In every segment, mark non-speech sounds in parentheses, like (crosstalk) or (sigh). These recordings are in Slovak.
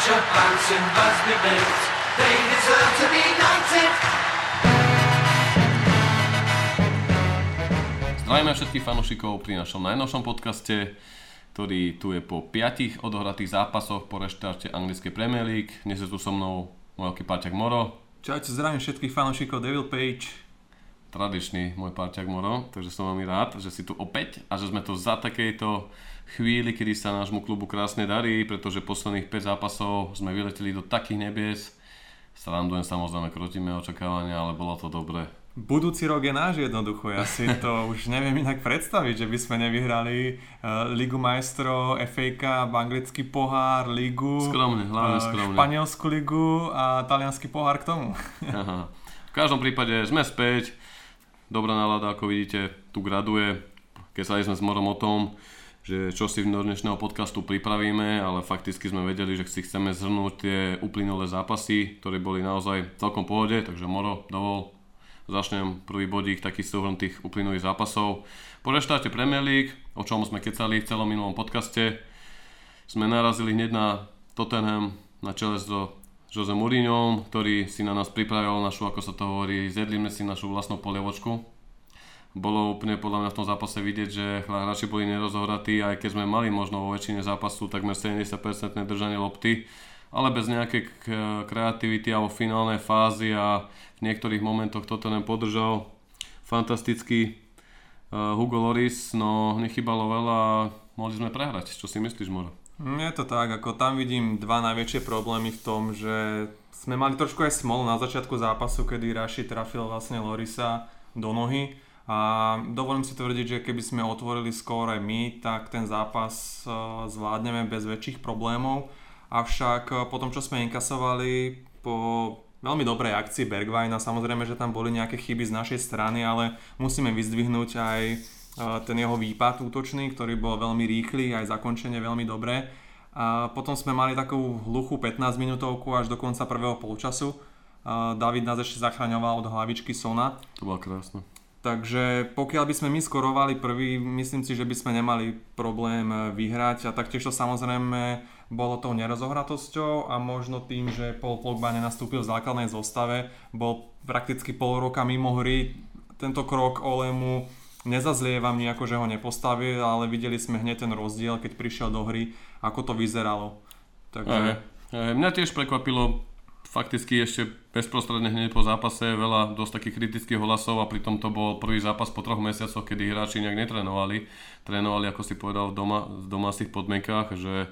bunch of bouncing Busby Bills. They deserve to be knighted. Zdravíme všetkých fanúšikov pri našom najnovšom podcaste, ktorý tu je po 5 odohratých zápasoch po reštarte anglickej Premier League. Dnes je tu so mnou môj veľký parťak Moro, Čaute, zdravím všetkých fanúšikov Devil Page. tradičný môj parťak Moro, takže som veľmi rád, že si tu opäť a že sme tu za takejto chvíli, kedy sa nášmu klubu krásne darí, pretože posledných 5 zápasov sme vyleteli do takých nebies. Srandujem samozrejme, krotíme očakávania, ale bolo to dobré. Budúci rok je náš jednoducho, ja si to (laughs) už neviem inak predstaviť, že by sme nevyhrali uh, Ligu majstrov, FA Cup, anglický pohár, Ligu, Skromne, hlavne eh, skromne. španielskú ligu a talianský pohár k tomu. (laughs) Aha. V každom prípade sme späť, dobrá nálada, ako vidíte, tu graduje. Keď sme s Morom o tom, že čo si v dnešného podcastu pripravíme, ale fakticky sme vedeli, že si chceme zhrnúť tie uplynulé zápasy, ktoré boli naozaj celkom v pohode, takže Moro, dovol, začnem prvý bodík, taký súhrn tých uplynulých zápasov. Po reštarte Premier League, o čom sme kecali v celom minulom podcaste, sme narazili hneď na Tottenham na čele so Jose Mourinhom, ktorý si na nás pripravil našu, ako sa to hovorí, zjedli si našu vlastnú polievočku. Bolo úplne podľa mňa v tom zápase vidieť, že hráči boli nerozohratí, aj keď sme mali možno vo väčšine zápasu takmer 70% držanie lopty, ale bez nejakej kreativity alebo finálnej fázy a v niektorých momentoch Tottenham podržal fantastický uh, Hugo Loris, no nechybalo veľa a mohli sme prehrať. Čo si myslíš, Moro? Je to tak, ako tam vidím dva najväčšie problémy v tom, že sme mali trošku aj smolu na začiatku zápasu, kedy Raši trafil vlastne Lorisa do nohy a dovolím si tvrdiť, že keby sme otvorili skóre my, tak ten zápas eh, zvládneme bez väčších problémov. Avšak eh, po tom, čo sme inkasovali po veľmi dobrej akcii Bergvajna, samozrejme, že tam boli nejaké chyby z našej strany, ale musíme vyzdvihnúť aj eh, ten jeho výpad útočný, ktorý bol veľmi rýchly, aj zakončenie veľmi dobré. A potom sme mali takú hluchú 15 minútovku až do konca prvého polčasu. David nás ešte zachraňoval od hlavičky Sona. To bolo krásne. Takže pokiaľ by sme my skorovali prvý, myslím si, že by sme nemali problém eh, vyhrať a taktiež to samozrejme bolo tou nerozohratosťou a možno tým, že Paul Pogba nenastúpil v základnej zostave, bol prakticky pol roka mimo hry. Tento krok Olemu nezazlievam nejako, že ho nepostavil, ale videli sme hneď ten rozdiel, keď prišiel do hry, ako to vyzeralo. Aj, Takže aj, mňa tiež prekvapilo fakticky ešte bezprostredne hneď po zápase veľa dosť takých kritických hlasov a pritom to bol prvý zápas po troch mesiacoch, kedy hráči nejak netrénovali. Trénovali, ako si povedal, v, doma, v domácich podmienkách, že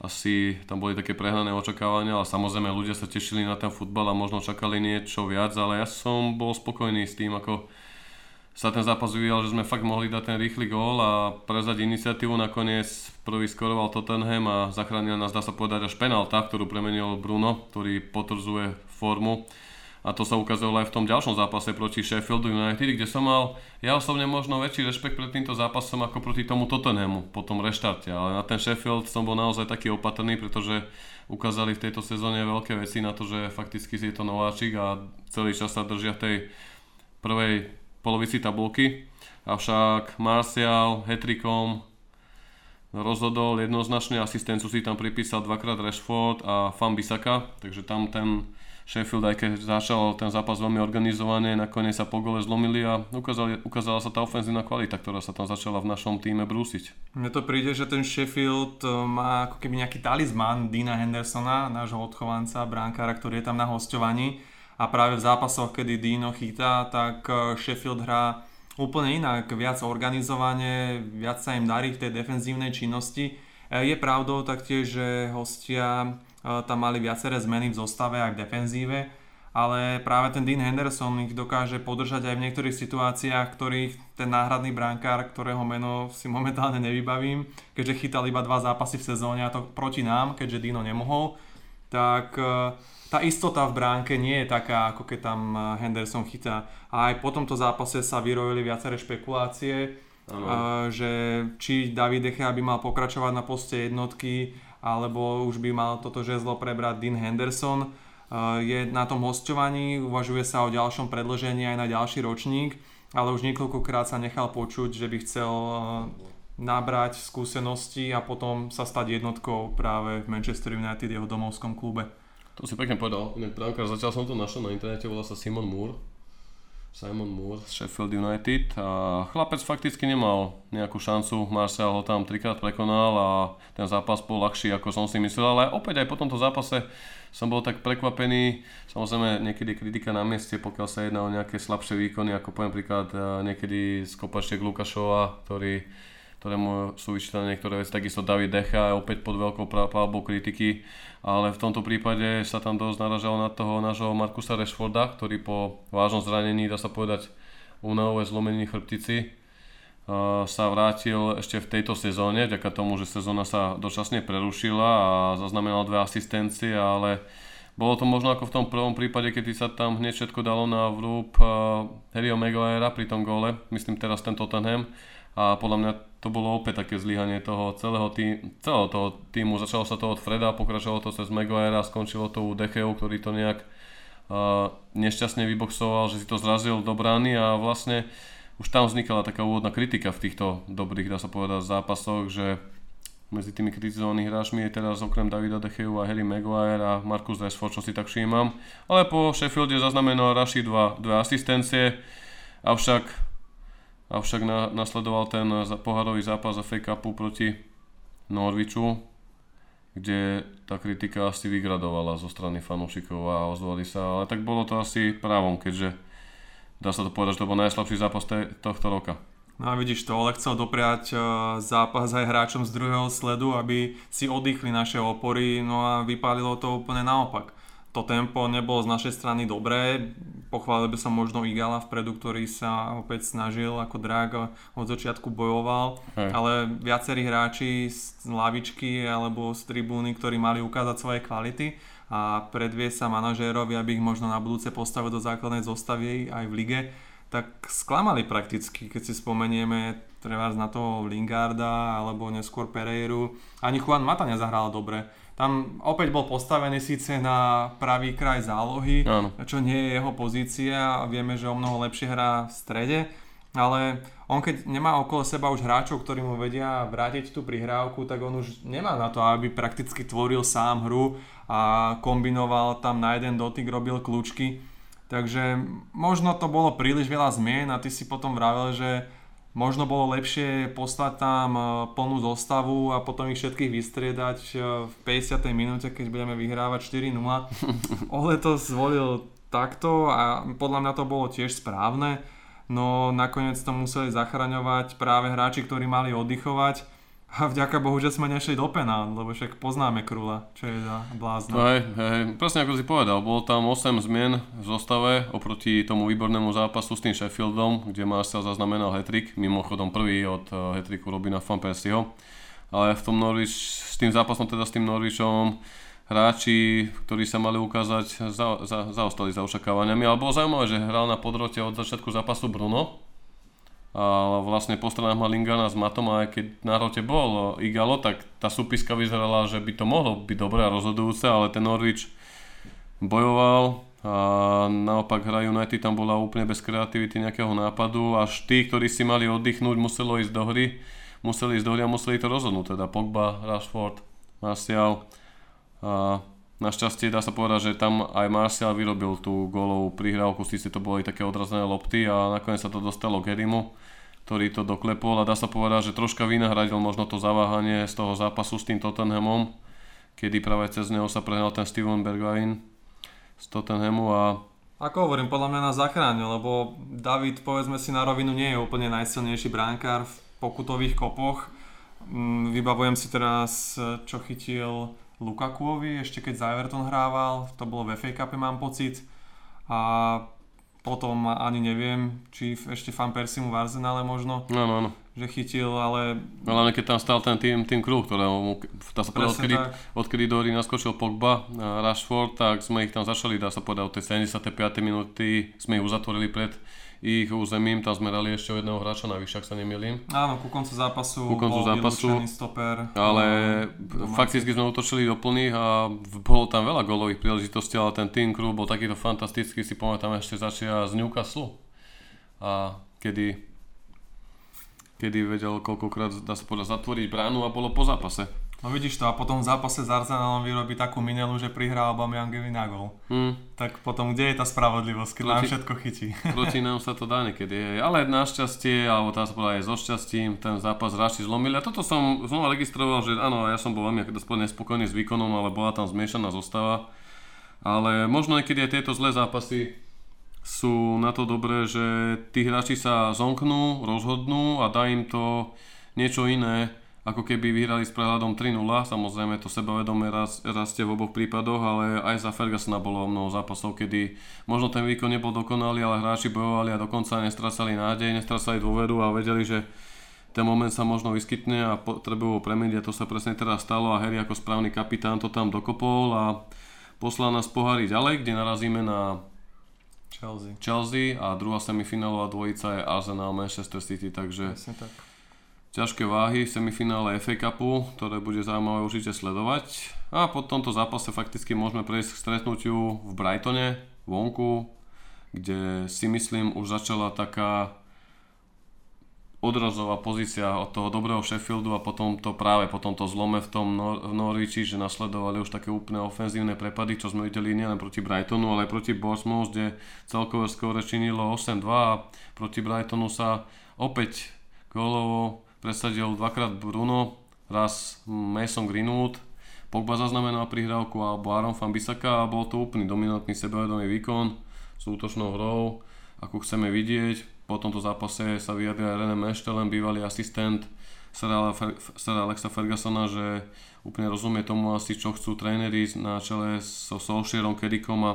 asi tam boli také prehnané očakávania, ale samozrejme ľudia sa tešili na ten futbal a možno čakali niečo viac, ale ja som bol spokojný s tým, ako sa ten zápas vyvíjal, že sme fakt mohli dať ten rýchly gól a prezať iniciatívu. Nakoniec prvý skoroval Tottenham a zachránil nás, dá sa povedať, až penálta, ktorú premenil Bruno, ktorý potvrdzuje formu. A to sa ukázalo aj v tom ďalšom zápase proti Sheffieldu United, kde som mal ja osobne možno väčší rešpekt pred týmto zápasom ako proti tomu Tottenhamu po tom reštarte. Ale na ten Sheffield som bol naozaj taký opatrný, pretože ukázali v tejto sezóne veľké veci na to, že fakticky je to nováčik a celý čas sa držia tej prvej polovici tabulky. Avšak Martial hetrikom rozhodol jednoznačne, asistencu si tam pripísal dvakrát Rashford a Fan Bisaka, takže tam ten Sheffield, aj keď začal ten zápas veľmi organizované, nakoniec sa po gole zlomili a ukázali, ukázala sa tá ofenzívna kvalita, ktorá sa tam začala v našom týme brúsiť. Mne to príde, že ten Sheffield eh, má ako keby nejaký talizman Dina Hendersona, nášho odchovanca, bránkára, ktorý je tam na hostovaní a práve v zápasoch, kedy Dino chytá, tak eh, Sheffield hrá úplne inak, viac organizovane, viac sa im darí v tej defenzívnej činnosti. Eh, Je pravdou taktiež, že hostia eh, tam mali viaceré zmeny v zostave a v defenzíve, ale práve ten Dean Henderson ich dokáže podržať aj v niektorých situáciách, ktorých ten náhradný brankár, ktorého meno si (laughs) momentálne nevybavím, keďže chytal iba dva zápasy v sezóne a to proti nám, keďže Dino nemohol, tak e, tá istota v bránke nie je taká, ako keď tam e, Henderson chytá. A aj po tomto zápase sa vyrojili viaceré špekulácie, Áno. e, že či David De Gea by mal pokračovať na poste jednotky, alebo už by mal toto žezlo prebrať Dean Henderson. E, Je na tom hostovaní, uvažuje sa o ďalšom predložení aj na ďalší ročník, ale už niekoľkokrát sa nechal počuť, že by chcel nabrať skúsenosti a potom sa stať jednotkou práve v Manchester United, jeho domovskom klube. To si pekne povedal. Inak brankár, zatiaľ som to našiel na internete, volá sa Simon Moore. Simon Moore. Z Sheffield United. A chlapec fakticky nemal nejakú šancu, Marcel ho tam trikrát prekonal a ten zápas bol ľahší ako som si myslel, ale opäť aj po tomto zápase som bol tak prekvapený, samozrejme niekedy kritika na mieste, pokiaľ sa jedná o nejaké slabšie výkony, ako poviem príklad eh, niekedy z kopačiek Lukašova, ktorý ktorému sú vyčítané niektoré veci, takisto David Decha opäť pod veľkou palbou kritiky, ale v tomto prípade sa tam dosť naražalo na toho nášho Markusa Rashforda, ktorý po vážnom zranení, dá sa povedať, únavové zlomení chrbtici, sa vrátil ešte v tejto sezóne, vďaka tomu, že sezóna sa dočasne prerušila a zaznamenal dve asistencie, ale bolo to možno ako v tom prvom prípade, kedy sa tam hneď všetko dalo na vrúb Harryho Maguirea pri tom gole, myslím teraz ten Tottenham, a podľa mňa to bolo opäť také zlyhanie toho celého, tý, celého toho týmu. Začalo sa to od Freda, pokračovalo to cez Maguire a skončilo to u Decheu, ktorý to nejak uh, nešťastne vyboxoval, že si to zrazil do brány a vlastne už tam vznikala taká úvodná kritika v týchto dobrých, dá sa povedať, zápasoch, že medzi tými kritizovanými hráčmi je teraz okrem Davida Decheu a Harry Maguire a Marcus Rashford, čo si tak všímam. Ale po Sheffielde zaznamenal Rashi dva, dve asistencie, avšak avšak na, nasledoval ten pohárový zápas a fake upu proti Norviču, kde tá kritika asi vygradovala zo strany fanúšikov a ozvali sa, ale tak bolo to asi právom, keďže dá sa to povedať, že to bol najslabší zápas tohto roka. No a vidíš to, ale chcel dopriať e, zápas aj hráčom z druhého sledu, aby si oddychli naše opory, no a vypálilo to úplne naopak to tempo nebolo z našej strany dobré. Pochválil by som možno Igala vpredu, ktorý sa opäť snažil ako drag od začiatku bojoval, Hej. ale viacerí hráči z lavičky alebo z tribúny, ktorí mali ukázať svoje kvality a predvie sa manažérovi, aby ich možno na budúce postavil do základnej zostavy aj v lige, tak sklamali prakticky, keď si spomenieme treba na toho Lingarda alebo neskôr Pereiru. Ani Juan Mata nezahral dobre tam opäť bol postavený síce na pravý kraj zálohy, Áno. čo nie je jeho pozícia a vieme, že o mnoho lepšie hrá v strede, ale on keď nemá okolo seba už hráčov, ktorí mu vedia vrátiť tú prihrávku, tak on už nemá na to, aby prakticky tvoril sám hru a kombinoval tam na jeden dotyk, robil kľúčky. Takže možno to bolo príliš veľa zmien a ty si potom vravel, že Možno bolo lepšie poslať tam e, plnú zostavu a potom ich všetkých vystriedať e, v 50. minúte, keď budeme vyhrávať 4-0. (laughs) Ole to zvolil takto a podľa mňa to bolo tiež správne, no nakoniec to museli zachraňovať práve hráči, ktorí mali oddychovať a vďaka Bohu, že sme nešli do penál, lebo však poznáme Krula, čo je za blázna. Hej, hej, presne ako si povedal, bolo tam 8 zmien v zostave oproti tomu výbornému zápasu s tým Sheffieldom, kde Marcel zaznamenal hetrik, mimochodom prvý od hetriku Robina Van Persieho. Ale v tom Norwich, s tým zápasom teda s tým Norwichom hráči, ktorí sa mali ukázať, za, za, zaostali za očakávaniami, ale bolo zaujímavé, že hral na podrote od začiatku zápasu Bruno, vlastne po stranách mal Lingana s Matom a aj keď na rote bol Igalo, tak tá súpiska vyzerala, že by to mohlo byť dobré a rozhodujúce, ale ten Norwich bojoval a naopak hra United tam bola úplne bez kreativity nejakého nápadu. Až tí, ktorí si mali oddychnúť, muselo ísť do hry, museli ísť do hry a museli to rozhodnúť, teda Pogba, Rashford, Martial a Našťastie dá sa povedať, že tam aj Martial vyrobil tú gólovú prihrávku, síce to boli také odrazené lopty a nakoniec sa to dostalo k Erimu, ktorý to doklepol a dá sa povedať, že troška vynahradil možno to zaváhanie z toho zápasu s tým Tottenhamom, kedy práve cez neho sa prehnal ten Steven Bergwijn z Tottenhamu a ako hovorím, podľa mňa nás zachránil, lebo David, povedzme si na rovinu, nie je úplne najsilnejší bránkár v pokutových kopoch. Mm, vybavujem si teraz, čo chytil Lukakuovi, ešte keď za Everton hrával, to bolo v FA Cup, mám pocit. A potom ani neviem, či ešte Fan Persimu v Arsenale možno. No, no, no. Že chytil, ale... Ale keď tam stal ten tým, tým kruh, ktorého mu, dá sa povedať, odkedy, odkedy do hry naskočil Pogba a Rashford, tak sme ich tam začali, dá sa povedať, od tej 75. minúty sme ich uzatvorili pred ich územím, tam sme dali ešte o jedného hráča navyše, ak sa nemýlim. Áno, ku koncu zápasu ku koncu bol zápasu, stoper. Ale no, fakticky sme utočili do plných a bolo tam veľa golových príležitostí, ale ten Team Crew bol takýto fantastický, si pamätám ešte začia z Newcastle. A kedy kedy vedel koľkokrát, dá sa povedať, zatvoriť bránu a bolo po zápase. No vidíš to, a potom v zápase s Arsenalom vyrobí takú minelu, že prihrá Aubameyangovi na gol. Hm. Tak potom kde je tá spravodlivosť, keď nám Proti- všetko chytí? (laughs) Proti nám sa to dá niekedy, ale našťastie, alebo tá sa aj so šťastím, ten zápas Raši zlomili. A toto som znova registroval, že áno, ja som bol veľmi nespokojný s výkonom, ale bola tam zmiešaná zostava. Ale možno niekedy aj tieto zlé zápasy sú na to dobré, že tí hráči sa zomknú, rozhodnú a dá im to niečo iné, ako keby vyhrali s prehľadom 3-0. Samozrejme to sebavedomie raz, rastie v oboch prípadoch, ale aj za Fergusona bolo mnoho zápasov, kedy možno ten výkon nebol dokonalý, ale hráči bojovali a dokonca nestracali nádej, nestracali dôveru a vedeli, že ten moment sa možno vyskytne a potrebujú premeniť a to sa presne teraz stalo a Harry ako správny kapitán to tam dokopol a poslal nás pohári ďalej, kde narazíme na Chelsea. Chelsea a druhá semifinálová dvojica je Arsenal Manchester City, takže Presne tak. Ťažké váhy v semifinále FA Cupu, ktoré bude zaujímavé určite sledovať. A po tomto zápase fakticky môžeme prejsť k stretnutiu v Brightone, vonku, kde si myslím už začala taká odrazová pozícia od toho dobrého Sheffieldu a potom to práve po tomto zlome v tom Nor- v Norwichi, že nasledovali už také úplne ofenzívne prepady, čo sme videli nielen proti Brightonu, ale aj proti Bournemouth, kde celkové skóre činilo 8-2 a proti Brightonu sa opäť gólovo presadil dvakrát Bruno, raz Mason Greenwood, Pogba zaznamenal prihrávku alebo Aaron van Bissaka a bol to úplný dominantný sebavedomý výkon s útočnou hrou, ako chceme vidieť. Po tomto zápase sa vyjadril René Meštelen, bývalý asistent Sira Alexa Fergusona, že úplne rozumie tomu asi, čo chcú tréneri na čele so Solskjaerom, Kedikom a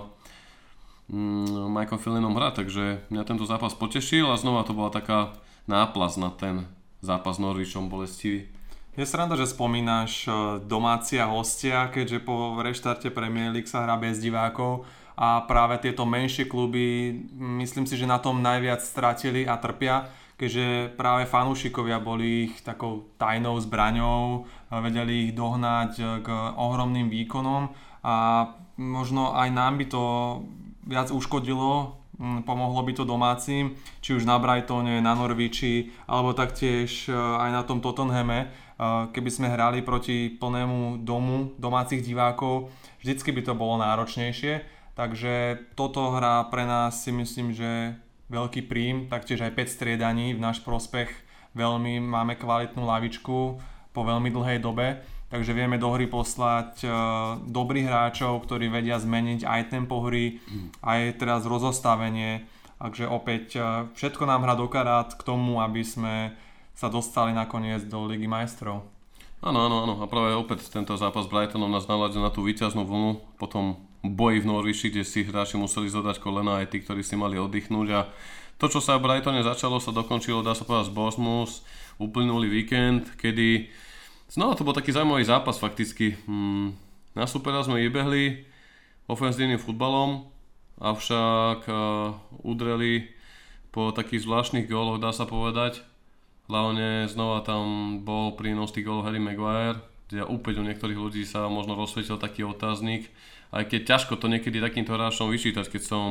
mm, Michael Filinom hrať, takže mňa tento zápas potešil a znova to bola taká náplaz na ten zápas s Norwichom bolestivý. Je sranda, že spomínaš e, domáci a hostia, keďže po reštarte Premier League sa hrá bez divákov a práve tieto menšie kluby, myslím si, že na tom najviac stratili a trpia, keďže práve fanúšikovia boli ich takou tajnou zbraňou, a vedeli ich dohnať e, k ohromným výkonom a možno aj nám by to viac uškodilo, pomohlo by to domácim, či už na Brightone, na Norwichi, alebo taktiež e, aj na tom Tottenhame, e, keby sme hrali proti plnému domu domácich divákov, vždycky by to bolo náročnejšie, takže toto hrá pre nás si myslím, že veľký príjm, taktiež aj 5 striedaní v náš prospech, veľmi máme kvalitnú lavičku po veľmi dlhej dobe, takže vieme do hry poslať e, dobrých hráčov, ktorí vedia zmeniť aj tempo hry, aj teraz rozostavenie, takže opäť e, všetko nám hrá do k tomu, aby sme sa dostali nakoniec do Ligy majstrov. Áno, áno, áno. A práve opäť tento zápas s Brightonom nás naladil na tú víťaznú vlnu. Potom boji v Norwichi, kde si hráči museli zodať kolena aj tí, ktorí si mali oddychnúť. A to, čo sa v Brightone začalo, sa dokončilo, dá sa povedať, z Bournemouth. Uplynulý víkend, kedy znova to bol taký zaujímavý zápas fakticky. Hmm, na supera sme vybehli ofenzívnym futbalom, avšak uh, udreli po takých zvláštnych góloch, dá sa povedať. Hlavne znova tam bol prínos tých gólov Harry Maguire, kde opäť u niektorých ľudí sa možno rozsvietil taký otáznik, aj keď ťažko to niekedy takýmto hráčom vyčítať, keď som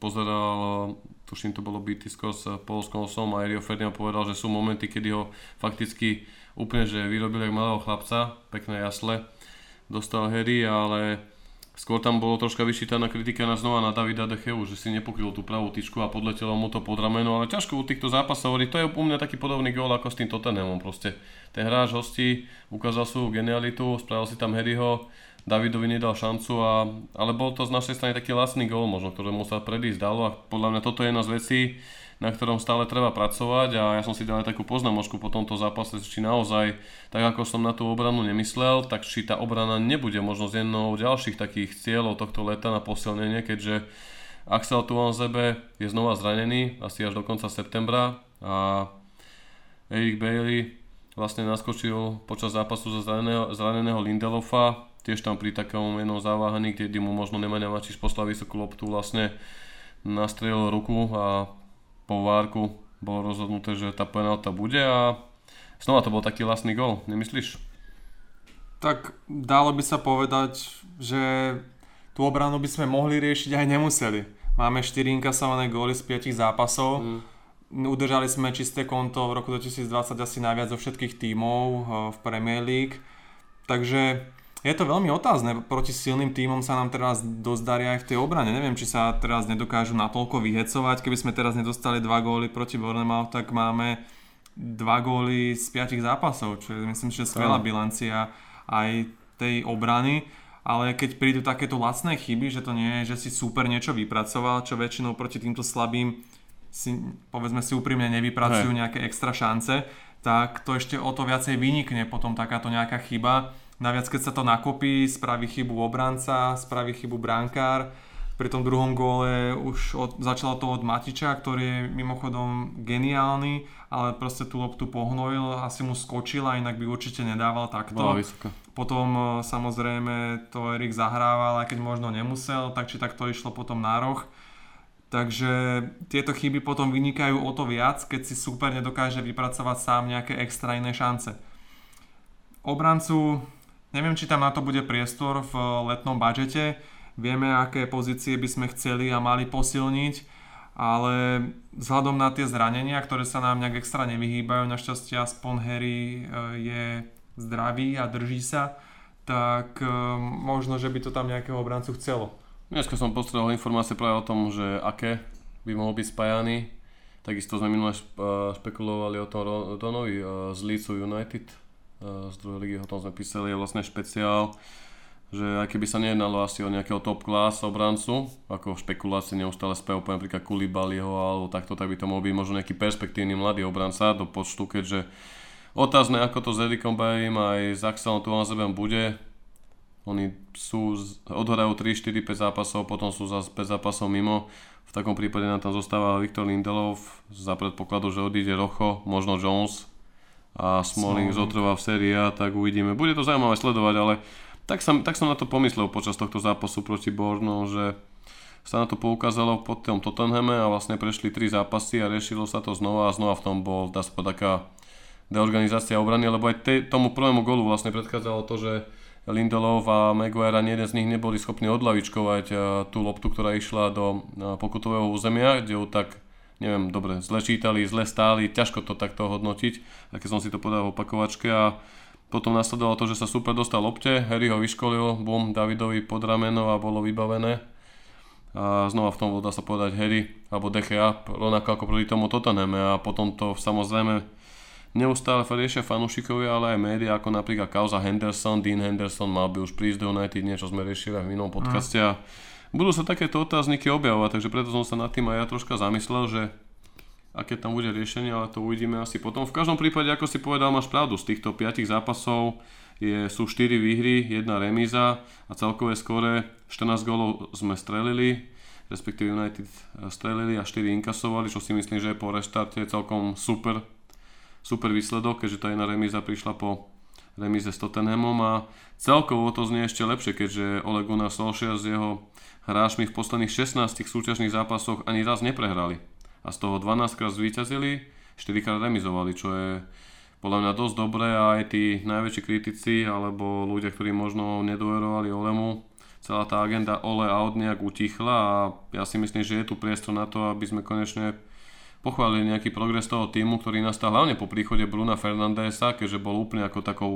pozeral, tuším to bolo Bitisko s Polskom som a Rio Ferdinand povedal, že sú momenty, kedy ho fakticky úplne že vyrobili ako malého chlapca, pekné jasle, dostal Harry, ale Skôr tam bolo troška vyšítaná kritika na znova na Davida Decheu, že si nepokryl tú pravú tyčku a podletelo mu to pod rameno, ale ťažko u týchto zápasov to je u mňa taký podobný gól ako s tým Tottenhamom proste. Ten hráč hostí ukázal svoju genialitu, spravil si tam Harryho, Davidovi nedal šancu, a, ale bol to z našej strany taký lacný gól možno, ktorému sa predísť dalo a podľa mňa toto je jedna z vecí, na ktorom stále treba pracovať a ja som si dal aj takú poznámočku po tomto zápase, či naozaj, tak ako som na tú obranu nemyslel, tak či tá obrana nebude možno z jednou ďalších takých cieľov tohto leta na posilnenie, keďže Axel Tuanzebe je znova zranený, asi až do konca septembra a Eric Bailey vlastne naskočil počas zápasu za zraneného, zraneného Lindelofa, tiež tam pri takom jednom zaváhaní, kde mu možno Nemanja Mačiš poslal vysokú loptu, vlastne nastrelil ruku a po várku bolo rozhodnuté, že tá penálta bude a znova to bol taký vlastný gol, nemyslíš? Tak dalo by sa povedať, že tú obranu by sme mohli riešiť aj nemuseli. Máme 4 inkasované góly z 5 zápasov. Mm. Udržali sme čisté konto v roku 2020 asi najviac zo všetkých tímov eh, v Premier League. Takže je to veľmi otázne. Proti silným tímom sa nám teraz dosť darí aj v tej obrane. Neviem, či sa teraz nedokážu natoľko vyhecovať. Keby sme teraz nedostali dva góly proti Bournemouth, tak máme dva góly z piatich zápasov, čo je myslím, že skvelá bilancia aj tej obrany ale keď prídu takéto lacné chyby, že to nie je, že si super niečo vypracoval, čo väčšinou proti týmto slabým si, povedzme si úprimne nevypracujú Hej. nejaké extra šance, tak to ešte o to viacej vynikne potom takáto nejaká chyba. Naviac keď sa to nakopí, spraví chybu obranca, spraví chybu brankár. Pri tom druhom góle už od, začalo to od Matiča, ktorý je mimochodom geniálny, ale proste tú loptu pohnojil, asi mu skočila, inak by určite nedával takto. Bola vysoká. Potom e, samozrejme to Erik zahrával, aj keď možno nemusel, tak či tak to išlo potom na roh. Takže tieto chyby potom vynikajú o to viac, keď si super nedokáže vypracovať sám nejaké extra iné šance. Obrancu, neviem či tam na to bude priestor v letnom budžete, vieme aké pozície by sme chceli a mali posilniť, ale vzhľadom na tie zranenia, ktoré sa nám nejak extra nevyhýbajú, našťastie aspoň Harry e, je zdravý a drží sa, tak e, možno, že by to tam nejakého obrancu chcelo. Dneska som postrel informácie práve o tom, že aké by mohol byť spájaný. Takisto sme minule špekulovali o tom Ronovi z Leedsu United, z druhej ligy, o tom sme písali, je vlastne špeciál že aj keby sa nejednalo asi o nejakého top class obrancu, ako v špekulácii neustále spev, napríklad Kulibaliho alebo takto, tak by to mohol byť možno nejaký perspektívny mladý obranca do počtu, keďže otázne, ako to s Erikom Bajim aj s Axelom Tuanzebem bude. Oni sú, odhrajú 3, 4, 5 zápasov, potom sú za 5 zápasov mimo. V takom prípade nám tam zostáva Viktor Lindelov za predpokladu, že odíde Rocho, možno Jones a Smalling zotrvá v sérii A, tak uvidíme. Bude to zaujímavé sledovať, ale tak som, tak som na to pomyslel počas tohto zápasu proti Bornu, že sa na to poukázalo pod tom Tottenhame a vlastne prešli tri zápasy a riešilo sa to znova a znova v tom bol, dá sa taká deorganizácia obrany, lebo aj te, tomu prvému golu vlastne predchádzalo to, že Lindelov a Maguire ani jeden z nich neboli schopní odlavičkovať eh, tú loptu, ktorá išla do eh, pokutového územia, kde ju tak neviem, dobre, zle čítali, zle stáli, ťažko to takto hodnotiť, a keď som si to podal v opakovačke a potom nasledovalo to, že sa super dostal lopte, Harry ho vyškolil, bum, Davidovi pod rameno a bolo vybavené. A znova v tom bol, dá sa povedať, Harry alebo DHA, rovnako ako proti tomu Tottenhame a potom to samozrejme neustále riešia fanúšikovia, ale aj médiá, ako napríklad kauza Henderson, Dean Henderson mal by už prísť do United, niečo sme riešili v minulom podcaste. A budú sa takéto otázniky objavovať, takže preto som sa nad tým aj ja troška zamyslel, že aké tam bude riešenie, ale to uvidíme asi potom. V každom prípade, ako si povedal, máš pravdu, z týchto 5 zápasov je, sú 4 výhry, jedna remíza a celkové skore 14 gólov sme strelili, respektíve United strelili a 4 inkasovali, čo si myslím, že je po reštarte celkom super, super výsledok, keďže tá jedna remíza prišla po remíze s Tottenhamom a celkovo to znie ešte lepšie, keďže Ole Gunnar Solskjaer s jeho hráčmi v posledných 16 súťažných zápasoch ani raz neprehrali. A z toho 12 krát zvíťazili, 4 krát remizovali, čo je podľa mňa dosť dobré a aj tí najväčší kritici alebo ľudia, ktorí možno nedoverovali Olemu, celá tá agenda Ole out nejak utichla a ja si myslím, že je tu priestor na to, aby sme konečne pochválili nejaký progres toho týmu, ktorý nastal hlavne po príchode Bruna Fernandesa, keďže bol úplne ako takou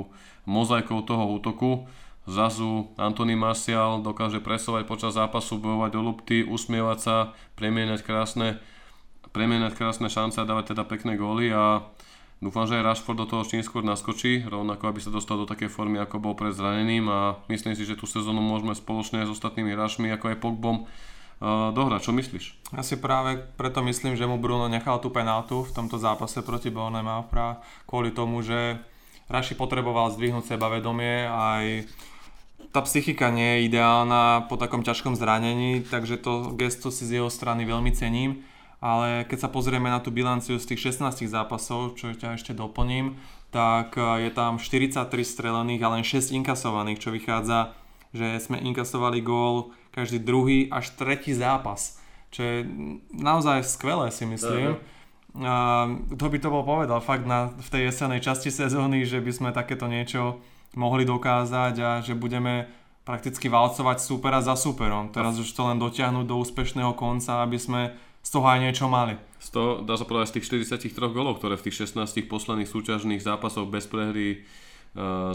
mozaikou toho útoku. Zazu, Antony Martial dokáže presovať počas zápasu, bojovať do lupty, usmievať sa, premieňať krásne premieňať krásne šance a dávať teda pekné góly a dúfam, že aj Rashford do toho čím skôr naskočí, rovnako aby sa dostal do takej formy, ako bol pred zraneným a myslím si, že tú sezónu môžeme spoločne s ostatnými hráčmi, ako aj Pogbom, dohrať. Čo myslíš? Ja si práve preto myslím, že mu Bruno nechal tú penáltu v tomto zápase proti Bournemouth práve kvôli tomu, že Raši potreboval zdvihnúť sebavedomie aj tá psychika nie je ideálna po takom ťažkom zranení, takže to gesto si z jeho strany veľmi cením ale keď sa pozrieme na tú bilanciu z tých 16 zápasov, čo ťa ešte doplním, tak e, je tam 43 strelených a len 6 inkasovaných, čo vychádza, že sme inkasovali gól každý druhý až tretí zápas, čo je naozaj skvelé si myslím. A kto by to bol povedal fakt na, v tej jesenej časti sezóny, že by sme takéto niečo mohli dokázať a že budeme prakticky valcovať supera za superom. Teraz už to len dotiahnuť do úspešného konca, aby sme z toho aj niečo mali. Z toho, dá sa povedať, z tých 43 golov, ktoré v tých 16 posledných súťažných zápasov bez prehry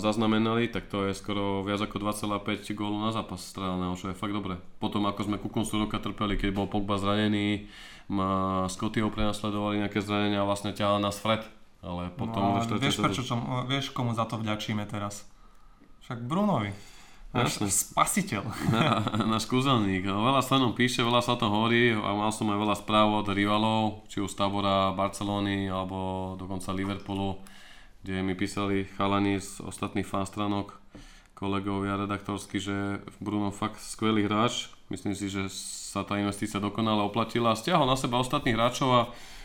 zaznamenali, tak to je skoro viac ako 2,5 gólu na zápas streleného, čo je fakt dobre. Potom ako sme ku koncu roka trpeli, keď bol Pogba zranený, ma Scotty ho prenasledovali nejaké zranenia a vlastne ťahal nás Fred. Ale potom... No, ale vieš, prečo, čo, vieš, komu za to vďačíme teraz? Však Brunovi. Náš spasiteľ. (laughs) náš kúzelník. Veľa sa píše, veľa sa o tom hovorí a mal som aj veľa správ od rivalov, či už z tábora Barcelony alebo dokonca Liverpoolu, kde mi písali chalani z ostatných fanstranok, kolegovia redaktorsky, že Bruno fakt skvelý hráč. Myslím si, že sa tá investícia dokonale oplatila stiahol na seba ostatných hráčov a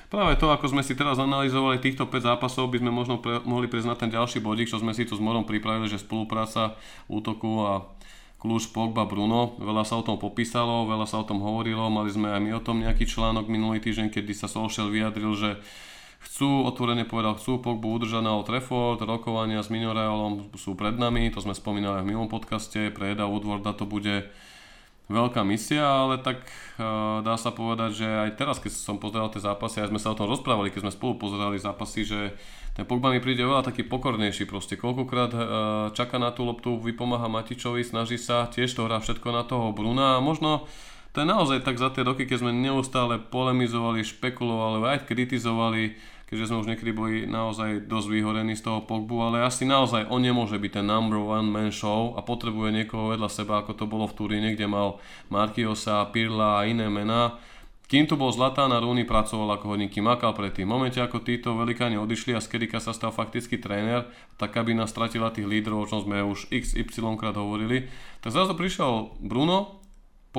Práve to, ako sme si teraz analyzovali týchto 5 zápasov, by sme možno pre, mohli priznať ten ďalší bodík, čo sme si tu s Morom pripravili, že spolupráca útoku a kľúč Pogba Bruno. Veľa sa o tom popísalo, veľa sa o tom hovorilo, mali sme aj my o tom nejaký článok minulý týždeň, kedy sa Solskjaer vyjadril, že chcú, otvorene povedal, chcú Pogbu udržať na Old Trafford, rokovania s Minorealom sú pred nami, to sme spomínali v minulom podcaste, pre Eda Woodwarda to bude veľká misia, ale tak uh, dá sa povedať, že aj teraz, keď som pozeral tie zápasy, aj sme sa o tom rozprávali, keď sme spolu pozerali zápasy, že ten Pogba mi príde veľa taký pokornejší proste. Koľkokrát uh, čaká na tú loptu, vypomáha Matičovi, snaží sa, tiež to hrá všetko na toho Bruna a možno to je naozaj tak za tie roky, keď sme neustále polemizovali, špekulovali, aj kritizovali, keďže sme už niekedy boli naozaj dosť vyhorení z toho Pogbu, ale asi naozaj on nemôže byť ten number one man show a potrebuje niekoho vedľa seba, ako to bolo v Turíne, kde mal Markiosa, Pirla a iné mená. Kým tu bol Zlatán a Rooney pracoval ako hodníky makal predtým. V momente ako títo velikáni odišli a Skerika sa stal fakticky tréner, tak kabina stratila tých lídrov, o čom sme už XY krát hovorili. Tak zrazu prišiel Bruno,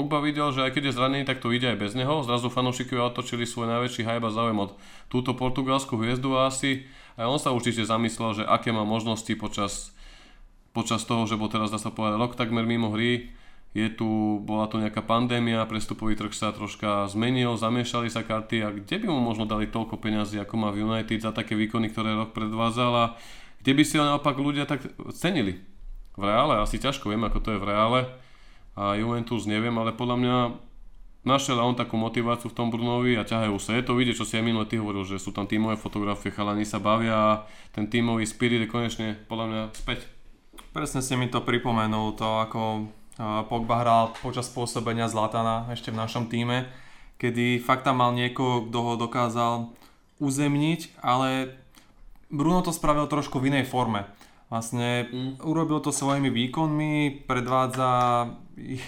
Pogba videl, že aj keď je zranený, tak to ide aj bez neho. Zrazu fanúšikovia otočili svoj najväčší hajba záujem od túto portugalskú hviezdu a asi aj on sa určite zamyslel, že aké má možnosti počas, počas toho, že bol teraz, dá sa povedať, rok takmer mimo hry. Je tu, bola tu nejaká pandémia, prestupový trh sa troška zmenil, zamiešali sa karty a kde by mu možno dali toľko peňazí, ako má v United za také výkony, ktoré rok predvádzal a kde by si ho naopak ľudia tak cenili. V reále, asi ťažko viem, ako to je v reále a Juventus neviem, ale podľa mňa našiel on takú motiváciu v tom Brunovi a ťahajú sa. Je to vidieť, čo si aj minulý ty hovoril, že sú tam tímové fotografie, chalani sa bavia a ten tímový spirit je konečne podľa mňa späť. Presne si mi to pripomenul, to ako Pogba hral počas pôsobenia Zlatana ešte v našom týme, kedy fakt tam mal niekoho, kto ho dokázal uzemniť, ale Bruno to spravil trošku v inej forme. Vlastne mm. urobil to svojimi výkonmi, predvádza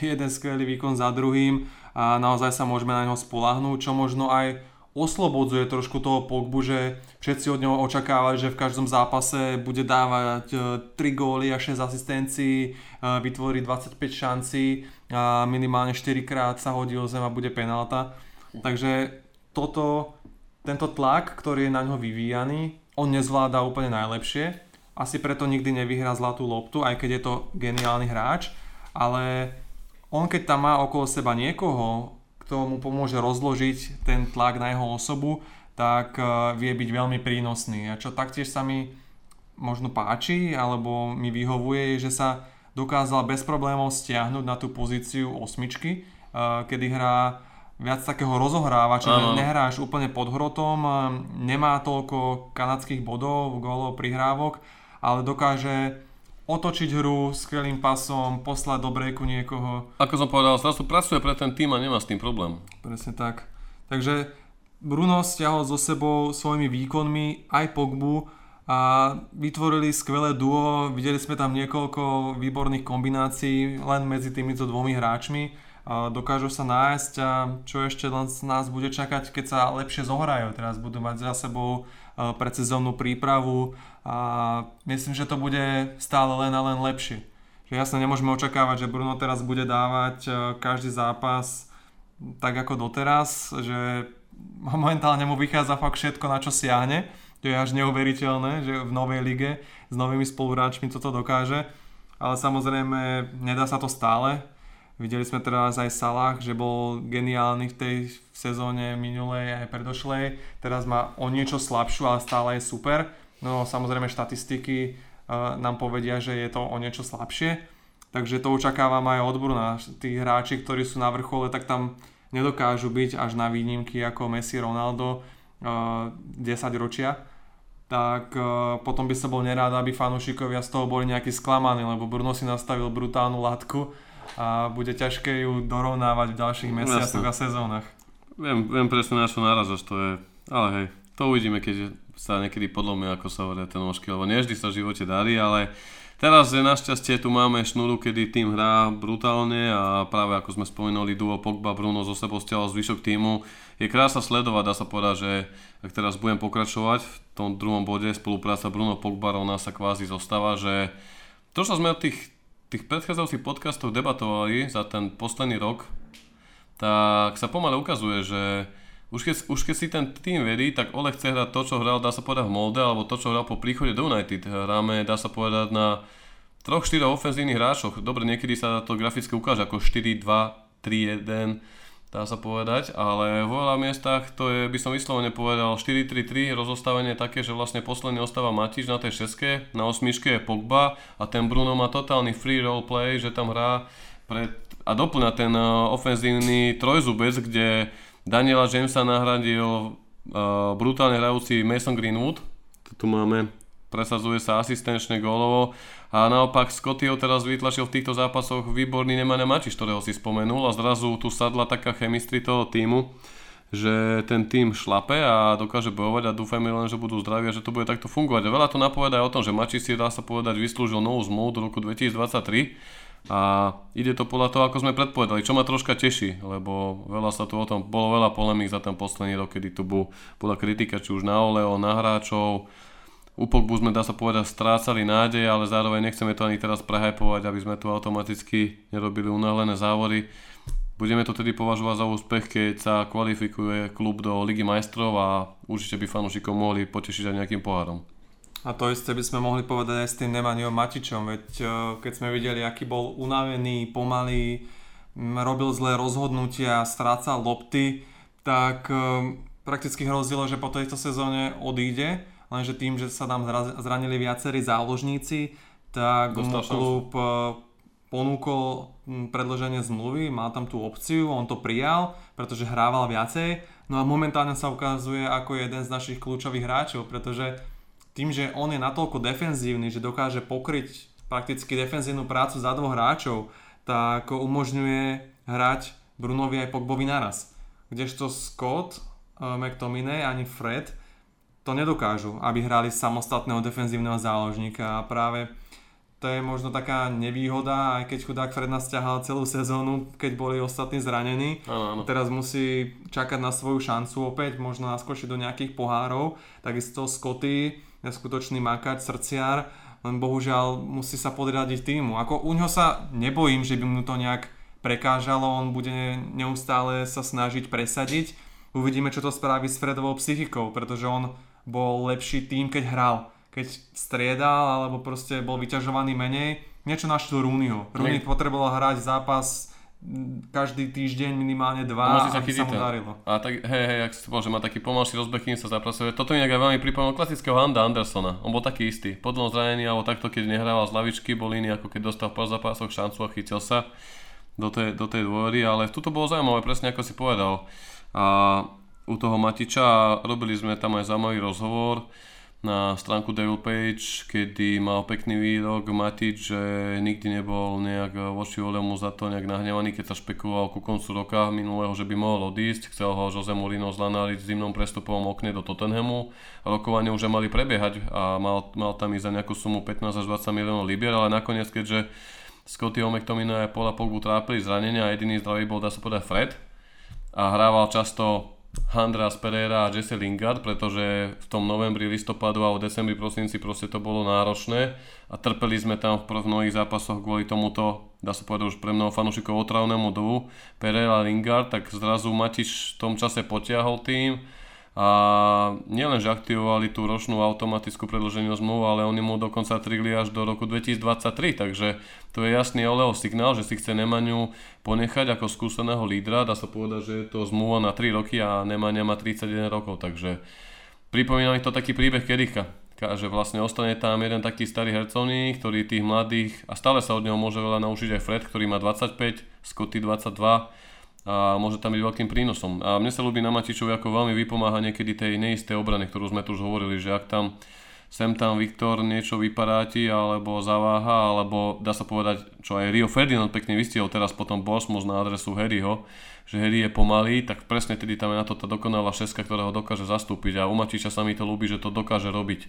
jeden skvelý výkon za druhým a naozaj sa môžeme na neho spolahnúť, čo možno aj oslobodzuje trošku toho Pogbu, že všetci od neho očakávali, že v každom zápase bude dávať 3 e, góly a 6 asistencií, e, vytvorí 25 šancí a minimálne 4 krát sa hodí o zem a bude penálta. Takže toto, tento tlak, ktorý je na ňo vyvíjaný, on nezvláda úplne najlepšie asi preto nikdy nevyhrá zlatú loptu, aj keď je to geniálny hráč, ale on keď tam má okolo seba niekoho, kto mu pomôže rozložiť ten tlak na jeho osobu, tak e, vie byť veľmi prínosný. A čo taktiež sa mi možno páči, alebo mi vyhovuje, je, že sa dokázal bez problémov stiahnuť na tú pozíciu osmičky, e, kedy hrá viac takého rozohrávača, uh-huh. nehráš úplne pod hrotom, e, nemá toľko kanadských bodov, gólov, prihrávok, ale dokáže otočiť hru skvelým pasom, poslať do breaku niekoho. Ako som povedal, zrazu pracuje pre ten tým a nemá s tým problém. Presne tak. Takže Bruno stiahol so sebou svojimi výkonmi aj Pogbu a vytvorili skvelé duo, videli sme tam niekoľko výborných kombinácií len medzi týmito dvomi hráčmi. Dokážu sa nájsť a čo ešte len nás bude čakať, keď sa lepšie zohrajú. Teraz budú mať za sebou predsezónnu prípravu, a myslím, že to bude stále len a len lepšie. Že jasne nemôžeme očakávať, že Bruno teraz bude dávať e, každý zápas tak ako doteraz, že (laughs) momentálne mu vychádza fakt všetko, na čo siahne. To je až neuveriteľné, že v novej lige s novými spoluhráčmi toto dokáže. Ale samozrejme, nedá sa to stále. Videli sme teraz aj Salah, že bol geniálny v tej sezóne minulej aj predošlej. Teraz má o niečo slabšiu, ale stále je super. No samozrejme štatistiky e, nám povedia, že je to o niečo slabšie, takže to očakávam aj od Bruna. Tí hráči, ktorí sú na vrchole, tak tam nedokážu byť až na výnimky ako Messi, Ronaldo uh, 10 ročia, tak uh, potom by sa bol nerád, aby fanúšikovia z toho boli nejakí sklamaní, lebo Bruno si nastavil brutálnu látku a bude ťažké ju dorovnávať v ďalších mesiacoch a sezónach. Viem, viem presne na čo nárazaš, to je, ale hej, to uvidíme, keď sa niekedy podlomia, ako sa hovoria, ten nožky, lebo nie vždy sa v živote darí, ale Teraz je našťastie tu máme šnúru, kedy tým hrá brutálne a práve ako sme spomenuli duo Pogba Bruno zo sebou stiahol zvyšok týmu. Je krásna sledovať, dá sa povedať, že ak teraz budem pokračovať v tom druhom bode, spolupráca Bruno Pogba rovná sa kvázi zostáva, že to, čo sme od tých, tých predchádzajúcich podcastov debatovali za ten posledný rok, tak sa pomale ukazuje, že už keď, už keď si ten tým verí, tak Ole chce hrať to, čo hral, dá sa povedať v Molde, alebo to, čo hral po príchode do United. Hráme, dá sa povedať, na troch, štyroch ofenzívnych hráčoch. Dobre, niekedy sa to graficky ukáže ako 4, 2, 3, 1, dá sa povedať, ale v veľa miestach to je, by som vyslovene povedal, 4-3-3, rozostavenie také, že vlastne posledný ostáva Matič na tej šeske, na osmiške je Pogba a ten Bruno má totálny free role play, že tam hrá pred, a doplňa ten uh, ofenzívny trojzubec, kde Daniela Jamesa nahradil uh, brutálne hrajúci Mason Greenwood. Tu máme, presadzuje sa asistenčne gólovo. A naopak Scottyho teraz vytlačil v týchto zápasoch výborný Nemanja Mačiš, ktorého si spomenul a zrazu tu sadla taká chemistry toho týmu, že ten tým šlape a dokáže bojovať a dúfajme len, že budú zdraví a že to bude takto fungovať. A veľa to napovedá aj o tom, že Mačiš si dá sa povedať vyslúžil novú zmluvu do roku 2023 a ide to podľa toho, ako sme predpovedali, čo ma troška teší, lebo veľa sa tu o tom, bolo veľa polemík za ten posledný rok, kedy tu bola kritika či už na Oleo, na hráčov, u Pogbu sme, dá sa povedať, strácali nádej, ale zároveň nechceme to ani teraz prehajpovať, aby sme tu automaticky nerobili unáhlené závody. Budeme to tedy považovať za úspech, keď sa kvalifikuje klub do Ligy majstrov a určite by fanúšikov mohli potešiť aj nejakým pohárom. A to isté by sme mohli povedať aj s tým Nemaniom Matičom, veď e, keď sme videli, aký bol unavený, pomalý, robil zlé rozhodnutia, strácal lopty, tak e, prakticky hrozilo, že po tejto sezóne odíde, lenže tým, že sa tam zranili viacerí záložníci, tak mu klub e, ponúkol predloženie zmluvy, mal tam tú opciu, on to prijal, pretože hrával viacej, no a momentálne sa ukazuje ako jeden z našich kľúčových hráčov, pretože tým, že on je natoľko defenzívny, že dokáže pokryť prakticky defenzívnu prácu za dvoch hráčov, tak umožňuje hrať Brunovi aj Pogbovi naraz. Kdežto Scott, uh, McTominay ani Fred to nedokážu, aby hrali samostatného defenzívneho záložníka a práve to je možno taká nevýhoda, aj keď chudák Fred nás ťahal celú sezónu, keď boli ostatní zranení. Ano, ano. Teraz musí čakať na svoju šancu opäť, možno naskočiť do nejakých pohárov. Takisto Scotty neskutočný makač, srdciar, len bohužiaľ musí sa podriadiť týmu. Ako u ňo sa nebojím, že by mu to nejak prekážalo, on bude neustále sa snažiť presadiť. Uvidíme, čo to spraví s Fredovou psychikou, pretože on bol lepší tým, keď hral. Keď striedal, alebo proste bol vyťažovaný menej, niečo našlo Rooneyho. Rooney potreboval hrať zápas každý týždeň minimálne dva, sa aby sa mu darilo. A tak, hej, hej, ak si to že má taký pomalší rozbeh, kým sa zapracuje. Toto mi aj veľmi pripomínalo klasického Handa Andersona. On bol taký istý. Po dlhom zranení, alebo takto, keď nehrával z lavičky, bol iný, ako keď dostal po zápasoch šancu a chytil sa do tej, do tej dôvery, ale tuto bolo zaujímavé, presne ako si povedal. A u toho Matiča robili sme tam aj zaujímavý rozhovor, na stránku Devil Page, kedy mal pekný výrok Matič, že nikdy nebol nejak voči Olemu za to nejak nahnevaný, keď sa špekuloval ku koncu roka minulého, že by mohol odísť. Chcel ho Jose Mourinho zlanáriť v zimnom prestupovom okne do Tottenhamu. Rokovanie už mali prebiehať a mal, mal tam ísť za nejakú sumu 15 až 20 miliónov libier, ale nakoniec, keďže Scotty McTominay a Paula Pogbu trápili zranenia a jediný zdravý bol, dá sa povedať, Fred a hrával často Andreas Pereira a Jesse Lingard, pretože v tom novembri, listopadu a v decembri, prosinci proste to bolo náročné a trpeli sme tam v mnohých zápasoch kvôli tomuto, dá sa povedať už pre mnoho fanúšikov otravnému dovu Pereira a Lingard, tak zrazu Matiš v tom čase potiahol tým a nielen, že aktivovali tú ročnú automatickú predloženú zmluvu, ale oni mu dokonca trigli až do roku 2023, takže to je jasný Oleho signál, že si chce Nemaniu ponechať ako skúseného lídra, dá sa povedať, že je to zmluva na 3 roky a Nemania má 31 rokov, takže pripomína mi to taký príbeh Kerika, že vlastne ostane tam jeden taký starý hercovník, ktorý tých mladých, a stále sa od neho môže veľa naučiť aj Fred, ktorý má 25, Scotty 22, a môže tam byť veľkým prínosom. A mne sa ľúbi na Matičovi ako veľmi vypomáha niekedy tej neisté obrany, ktorú sme tu už hovorili, že ak tam sem tam Viktor niečo vyparáti alebo zaváha, alebo dá sa povedať, čo aj Rio Ferdinand pekne vystihol teraz potom Bosmos na adresu Harryho, že Harry je pomalý, tak presne tedy tam je na to tá dokonalá šeska, ktorá ho dokáže zastúpiť a u Matiča sa mi to ľúbi, že to dokáže robiť.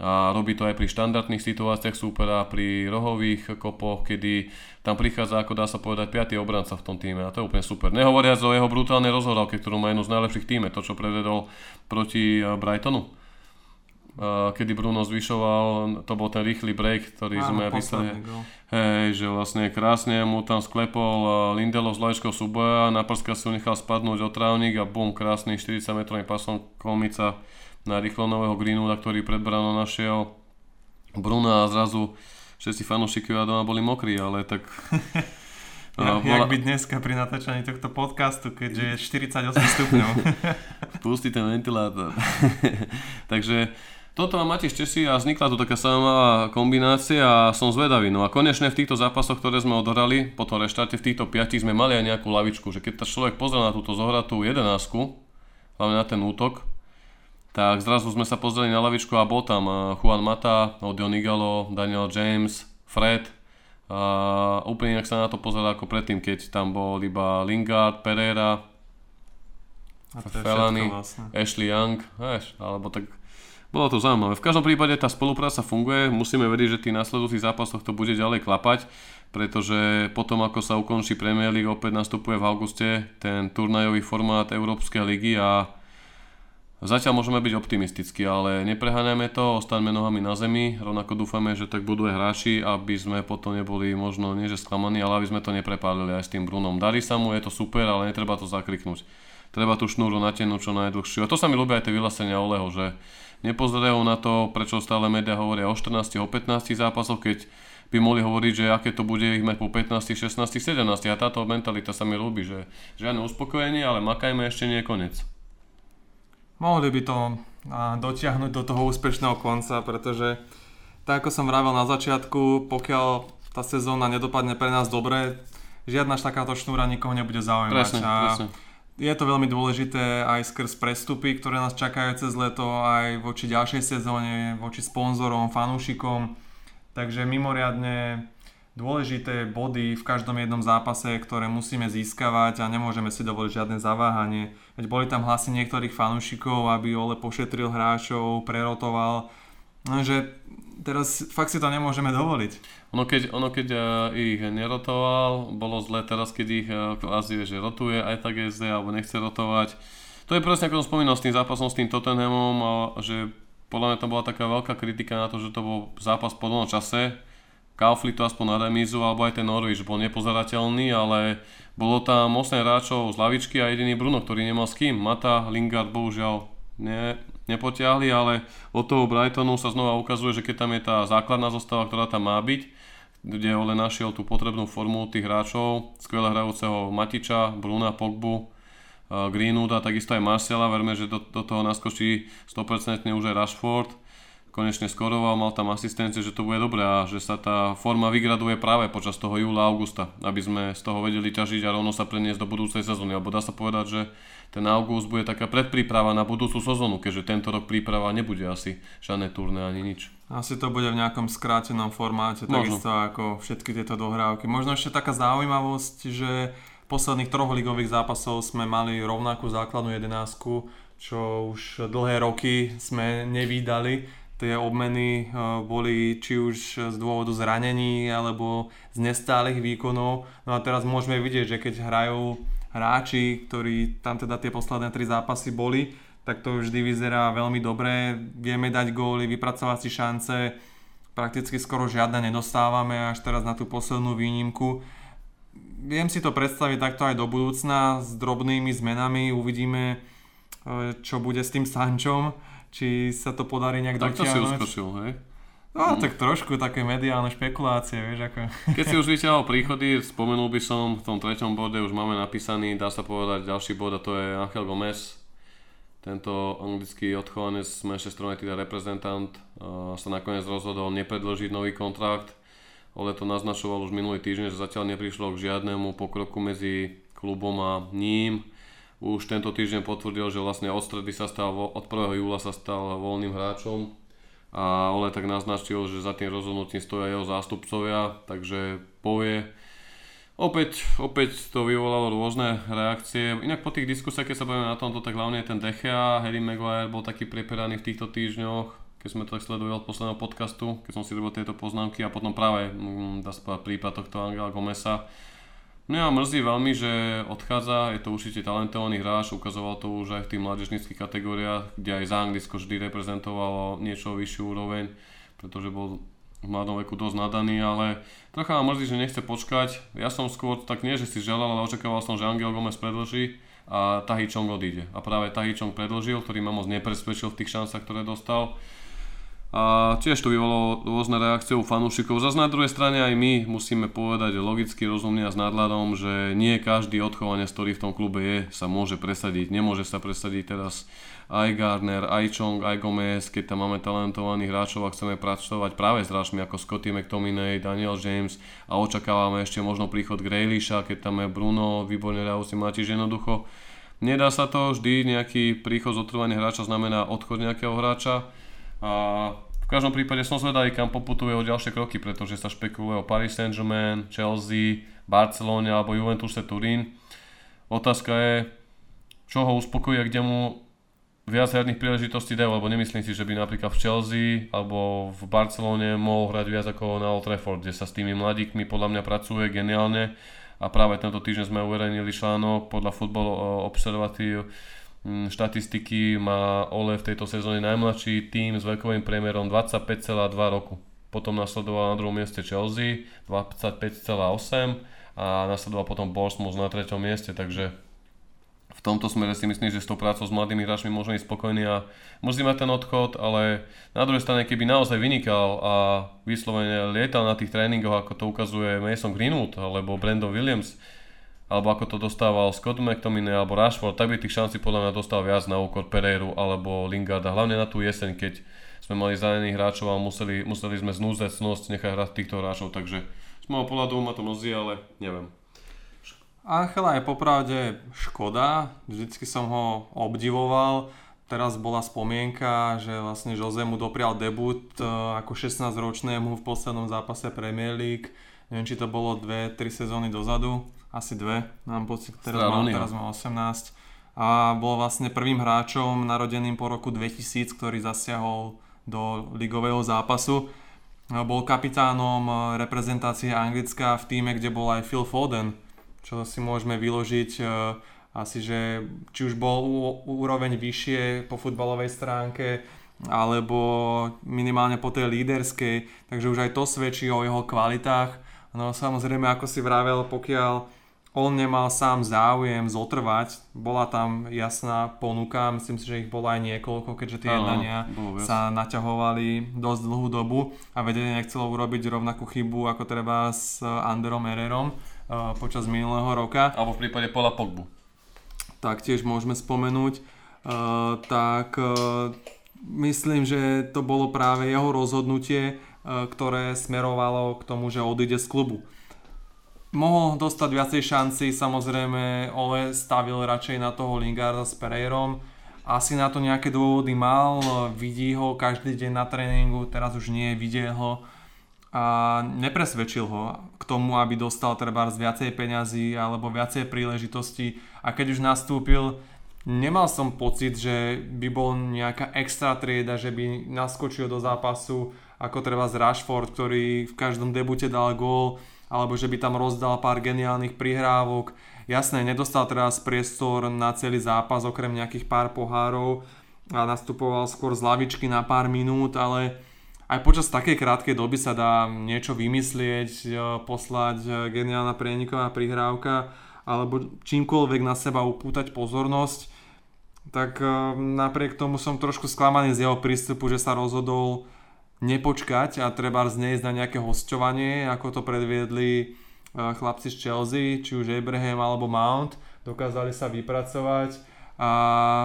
A robí to aj pri štandardných situáciách súpera, pri rohových kopoch, kedy tam prichádza, ako dá sa povedať, 5. obranca v tom týme a to je úplne super. Nehovoriac o jeho brutálnej rozhodávke, ktorú má jednu z najlepších týme, to čo prevedol proti Brightonu kedy Bruno zvyšoval, to bol ten rýchly break, ktorý Áno, sme písali. Hej, že vlastne krásne mu tam sklepol Lindelov z lajškou súboja, na prska si ho nechal spadnúť o trávnik a bum, krásny 40 metrový pasom kolmica na rýchlo nového Greenwooda, ktorý pred bránou našiel Bruna a zrazu všetci fanúšikovia doma boli mokrí, ale tak (laughs) Ja, bola... Jak by dneska pri natáčaní tohto podcastu, keďže je 48 stupňov. (laughs) Pustí ten ventilátor. (laughs) Takže toto má Matiš Česi a vznikla tu taká sama kombinácia a som zvedavý. No a konečne v týchto zápasoch, ktoré sme odohrali, po tom reštarte v týchto piatich sme mali aj nejakú lavičku, že keď ta človek pozrel na túto zohratú jedenásku, hlavne na ten útok, tak zrazu sme sa pozreli na lavičku a bol tam eh, Juan Mata, Odion Igalo, Daniel James, Fred, a úplne inak sa na to pozerá ako predtým, keď tam bol iba Lingard, Pereira, Felany, vlastne. Ashley Young, vieš, alebo tak bolo to zaujímavé. V každom prípade tá spolupráca funguje, musíme vedieť, že tých následujúcich zápasoch to bude ďalej klapať, pretože potom ako sa ukončí Premier League, opäť nastupuje v auguste ten turnajový formát Európskej ligy a zatiaľ môžeme byť optimistickí, ale nepreháňajme to, ostaňme nohami na zemi, rovnako dúfame, že tak budú aj hráči, aby sme potom neboli možno nie že sklamaní, ale aby sme to neprepálili aj s tým Brunom. Darí sa mu, je to super, ale netreba to zakriknúť. Treba tú šnúru natiahnuť čo najdlhšiu. A to sa mi ľúbi aj tie vyhlásenia Oleho, že nepozerajú na to, prečo stále médiá hovoria o 14, o 15 zápasoch, keď by mohli hovoriť, že aké to bude ich mať po 15, 16, 17. A táto mentalita sa mi ľúbi, že žiadne uspokojenie, ale makajme ešte nie koniec. Mohli by to dotiahnuť do toho úspešného konca, pretože tak ako som vravel na začiatku, pokiaľ tá sezóna nedopadne pre nás dobre, žiadna takáto šnúra nikoho nebude zaujímať. Presne, a presne je to veľmi dôležité aj skrz prestupy, ktoré nás čakajú cez leto, aj voči ďalšej sezóne, voči sponzorom, fanúšikom. Takže mimoriadne dôležité body v každom jednom zápase, ktoré musíme získavať a nemôžeme si dovoliť žiadne zaváhanie. Veď boli tam hlasy niektorých fanúšikov, aby Ole pošetril hráčov, prerotoval. Lenže teraz fakt si to nemôžeme dovoliť. Ono keď, ono keď uh, ich nerotoval, bolo zle teraz, keď ich uh, kvázi, že rotuje, aj tak SD, alebo nechce rotovať. To je presne ako som spomínal s tým zápasom s tým Tottenhamom, a, že podľa mňa to bola taká veľká kritika na to, že to bol zápas po dlhom čase. Kaufli to aspoň na remízu, alebo aj ten Norwich bol nepozerateľný, ale bolo tam 8 hráčov z lavičky a jediný Bruno, ktorý nemal s kým. Mata, Lingard bohužiaľ ne, nepotiahli, ale od toho Brightonu sa znova ukazuje, že keď tam je tá základná zostava, ktorá tam má byť, kde Ole našiel tú potrebnú formu tých hráčov, skvelé hrajúceho Matiča, Bruna, Pogbu, Greenwooda, takisto aj Marciala, verme, že do, do toho naskočí 100% už aj Rashford, konečne skoroval, mal tam asistencie, že to bude dobré a že sa tá forma vygraduje práve počas toho júla, augusta, aby sme z toho vedeli ťažiť a rovno sa preniesť do budúcej sezóny, alebo dá sa povedať, že ten august bude taká predpríprava na budúcu sezónu, keďže tento rok príprava nebude asi žiadne turné ani nič. Asi to bude v nejakom skrátenom formáte, Možno. takisto ako všetky tieto dohrávky. Možno ešte taká zaujímavosť, že posledných troch ligových zápasov sme mali rovnakú základnú jedenásku, čo už dlhé roky sme nevídali. Tie obmeny eh, boli či už z dôvodu zranení alebo z nestálych výkonov. No a teraz môžeme vidieť, že keď hrajú hráči, ktorí tam teda tie posledné tri zápasy boli, tak to vždy vyzerá veľmi dobre. Vieme dať góly, vypracovať si šance, prakticky skoro žiadne nedostávame až teraz na tú poslednú výnimku. Viem si to predstaviť takto aj do budúcna s drobnými zmenami. Uvidíme, e, čo bude s tým Sančom, či sa to podarí nejak tak dotiahnuť. Tak to si uskočil, hej? No, tak trošku také mediálne špekulácie, vieš, ako... Keď si už vyťahol príchody, spomenul by som, v tom treťom bode už máme napísaný, dá sa povedať, ďalší bod a to je Angel Gomez. Tento anglický odchovanec z Manchester United reprezentant uh, sa nakoniec rozhodol nepredložiť nový kontrakt. Ole to naznačoval už minulý týždeň, že zatiaľ neprišlo k žiadnemu pokroku medzi klubom a ním. Už tento týždeň potvrdil, že vlastne od stredy sa stal, od 1. júla sa stal voľným hráčom a Ole tak naznačil, že za tým rozhodnutím stoja jeho zástupcovia, takže povie, Opäť, opäť to vyvolalo rôzne reakcie. Inak po tých diskusiách, keď sa bavíme na tomto, tak hlavne ten Dechea, Harry Maguire bol taký preperaný v týchto týždňoch, keď sme to tak sledovali od posledného podcastu, keď som si robil tieto poznámky a potom práve, mm, dá sa prípad tohto Angela Gomesa. Mňa mrzí veľmi, že odchádza, je to určite talentovaný hráč, ukazoval to už aj v tých mládežnických kategóriách, kde aj za Anglisko vždy reprezentovalo niečo vyššiu úroveň, pretože bol v mladom veku dosť nadaný, ale trocha ma mrzí, že nechce počkať. Ja som skôr tak nie, že si želal, ale očakával som, že Angel Gomez predlží a Tahi Chong odíde. A práve Tahi Chong predlžil, ktorý ma moc nepresvedčil v tých šancach, ktoré dostal. A tiež to vyvolalo rôzne reakcie u fanúšikov. Zas na druhej strane aj my musíme povedať logicky, rozumne a s nadhľadom, že nie každý odchovanie, ktorý v tom klube je, sa môže presadiť. Nemôže sa presadiť teraz aj Gardner, aj Chong, aj Gomez, keď tam máme talentovaných hráčov a chceme pracovať práve s hráčmi ako Scotty McTominay, Daniel James a očakávame ešte možno príchod Grealisha, keď tam je Bruno, výborne si máte jednoducho. Nedá sa to, vždy nejaký príchod zotrvania hráča znamená odchod nejakého hráča v každom prípade som zvedavý, kam poputuje o ďalšie kroky, pretože sa špekuluje o Paris Saint-Germain, Chelsea, Barcelone alebo Juventuse Turín. Otázka je, čo ho uspokojí a kde mu viac herných príležitostí dajú, lebo nemyslím si, že by napríklad v Chelsea alebo v Barcelone mohol hrať viac ako na Old Trafford, kde sa s tými mladíkmi podľa mňa pracuje geniálne a práve tento týždeň sme uverejnili článok podľa Football Observative Mm, štatistiky má Ole v tejto sezóne najmladší tým s vekovým priemerom 25,2 roku. Potom nasledoval na druhom mieste Chelsea 25,8 a nasledoval potom Bournemouth na treťom mieste, takže v tomto smere si myslím, že s tou prácou s mladými hráčmi môžeme ísť spokojní a mrzí ma ten odchod, ale na druhej strane, keby naozaj vynikal a vyslovene lietal na tých tréningoch, ako to ukazuje Mason Greenwood alebo Brandon Williams, alebo ako to dostával Scott McTominay alebo Rashford, tak by tých šancí podľa mňa dostal viac na úkor Pereiru alebo Lingarda, hlavne na tú jeseň, keď sme mali zranených hráčov a museli, museli sme z núzecnosť nechať hrať týchto hráčov, takže z môjho pohľadu ma to mrzí, ale neviem. Angela je popravde škoda, vždycky som ho obdivoval, teraz bola spomienka, že vlastne Jose mu doprial debut e, ako 16 ročnému v poslednom zápase Premier League, neviem či to bolo 2-3 sezóny dozadu, asi dve, mám pocit, teraz mám, teraz mám 18 a bol vlastne prvým hráčom narodeným po roku 2000, ktorý zasiahol do ligového zápasu. Bol kapitánom reprezentácie Anglická v týme, kde bol aj Phil Foden, čo si môžeme vyložiť e, asi, že či už bol úroveň vyššie po futbalovej stránke, alebo minimálne po tej líderskej, takže už aj to svedčí o jeho kvalitách. No samozrejme, ako si vravel, pokiaľ on nemal sám záujem zotrvať, bola tam jasná ponuka, myslím si, že ich bolo aj niekoľko, keďže tie jednania sa naťahovali dosť dlhú dobu a vedenie nechcelo urobiť rovnakú chybu ako treba s Anderom Ererom uh, počas minulého roka. Alebo v prípade Pola Pogbu. Taktiež môžeme spomenúť. Uh, tak uh, myslím, že to bolo práve jeho rozhodnutie, ktoré smerovalo k tomu, že odíde z klubu mohol dostať viacej šanci, samozrejme Ole stavil radšej na toho Lingarda s Pereirom. Asi na to nejaké dôvody mal, vidí ho každý deň na tréningu, teraz už nie, vidie ho. A nepresvedčil ho k tomu, aby dostal treba viacej peňazí alebo viacej príležitostí a keď už nastúpil, nemal som pocit, že by bol nejaká extra trieda, že by naskočil do zápasu ako treba z Rashford, ktorý v každom debute dal gól alebo že by tam rozdal pár geniálnych prihrávok. Jasné, nedostal teraz priestor na celý zápas, okrem nejakých pár pohárov a nastupoval skôr z lavičky na pár minút, ale aj počas takej krátkej doby sa dá niečo vymyslieť, e, poslať e, geniálna prieniková prihrávka alebo čímkoľvek na seba upútať pozornosť. Tak e, napriek tomu som trošku sklamaný z jeho prístupu, že sa rozhodol nepočkať a treba znieť na nejaké hostovanie, ako to predviedli e, chlapci z Chelsea, či už Abraham alebo Mount, dokázali sa vypracovať a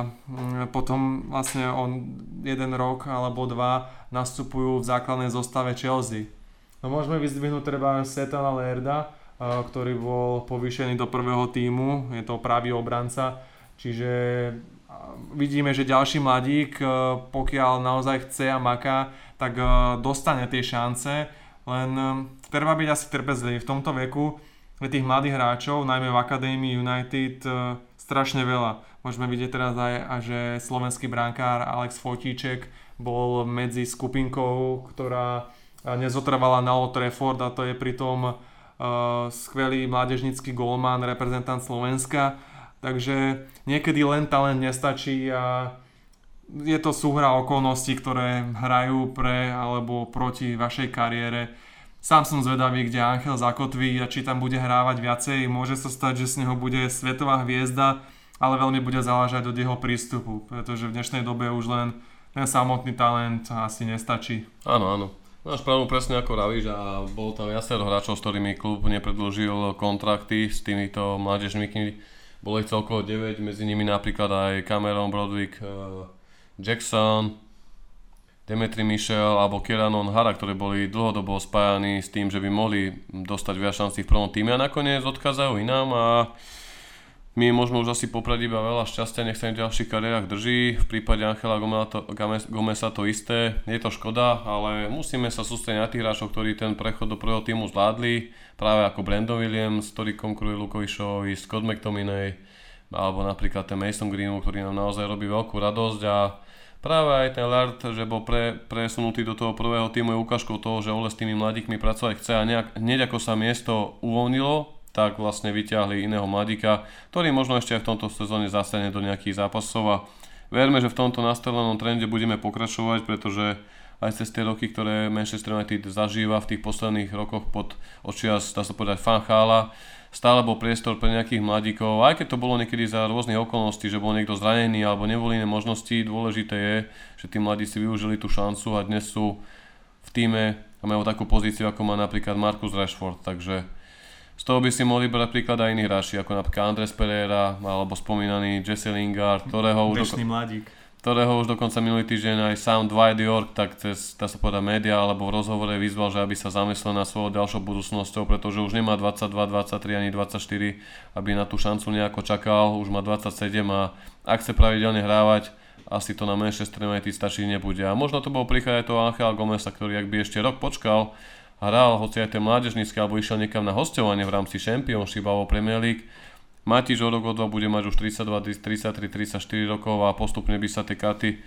mm, potom vlastne on jeden rok alebo dva nastupujú v základnej zostave Chelsea. No môžeme vyzdvihnúť treba Setana Lerda, ktorý bol povýšený do prvého týmu, je to pravý obranca, čiže vidíme, že ďalší mladík, pokiaľ naozaj chce a maká, tak dostane tie šance, len treba byť asi trpezlivý v tomto veku, pre tých mladých hráčov, najmä v Akadémii United, strašne veľa. Môžeme vidieť teraz aj, že slovenský brankár Alex Fotíček bol medzi skupinkou, ktorá nezotrvala na Old Trafford a to je pritom skvelý mládežnický golman, reprezentant Slovenska. Takže niekedy len talent nestačí a je to súhra okolností, ktoré hrajú pre alebo proti vašej kariére. Sám som zvedavý, kde Angel zakotví a či tam bude hrávať viacej. Môže sa stať, že z neho bude svetová hviezda, ale veľmi bude záležať od jeho prístupu, pretože v dnešnej dobe už len ten samotný talent asi nestačí. Áno, áno. Máš pravdu presne ako Ravíš a bolo tam viacero hráčov, s ktorými klub nepredložil kontrakty s týmito mládežníkmi. Bolo ich celkovo 9, medzi nimi napríklad aj Cameron Brodwick, eh, Jackson, Demetri Michel alebo Keranon Hara, ktorí boli dlhodobo spájani s tým, že by mohli dostať viac šancí v prvom týme a nakoniec odkazajú inám a my môžeme už asi poprať iba veľa šťastia, nech sa im v ďalších kariérach drží. V prípade Angela Gomesa to isté, je to škoda, ale musíme sa sústrediť na tých hráčov, ktorí ten prechod do prvého týmu zvládli, práve ako Brandon Williams, ktorý konkuruje Lukovišovi, Scott McTominay, alebo napríklad ten Mason Greenwood, ktorý nám naozaj robí veľkú radosť a práve aj ten Lard, že bol pre, presunutý do toho prvého týmu je ukážkou toho, že Ole s tými mladíkmi pracovať chce a nejak, hneď ako sa miesto uvoľnilo, tak vlastne vyťahli iného mladíka, ktorý možno ešte aj v tomto sezóne zastane do nejakých zápasov a verme, že v tomto nastavenom trende budeme pokračovať, pretože aj cez tie roky, ktoré Manchester United zažíva v tých posledných rokoch pod očias, dá sa povedať, fanchála, stále bol priestor pre nejakých mladíkov, aj keď to bolo niekedy za rôznych okolností, že bol niekto zranený alebo neboli iné možnosti, dôležité je, že tí mladí si využili tú šancu a dnes sú v týme a majú takú pozíciu, ako má napríklad Marcus Rashford, takže z toho by si mohli brať príklad aj iní hráči, ako napríklad Andres Pereira, alebo spomínaný Jesse Lingard, ktorého už, doko- mladík. Ktorého už dokonca minulý týždeň aj sám Dwight York, tak cez, dá sa povedať, média alebo v rozhovore vyzval, že aby sa zamyslel na svojou ďalšou budúcnosťou, pretože už nemá 22, 23 ani 24, aby na tú šancu nejako čakal, už má 27 a ak chce pravidelne hrávať, asi to na Manchester United stačí nebude. A možno to bol príklad aj toho Angela Gomesa, ktorý ak by ešte rok počkal, hral, hoci aj ten mládežnícky, alebo išiel niekam na hostovanie v rámci Championship alebo Premier League. Matič o rok o dva bude mať už 32, 33, 34 rokov a postupne by sa tie karty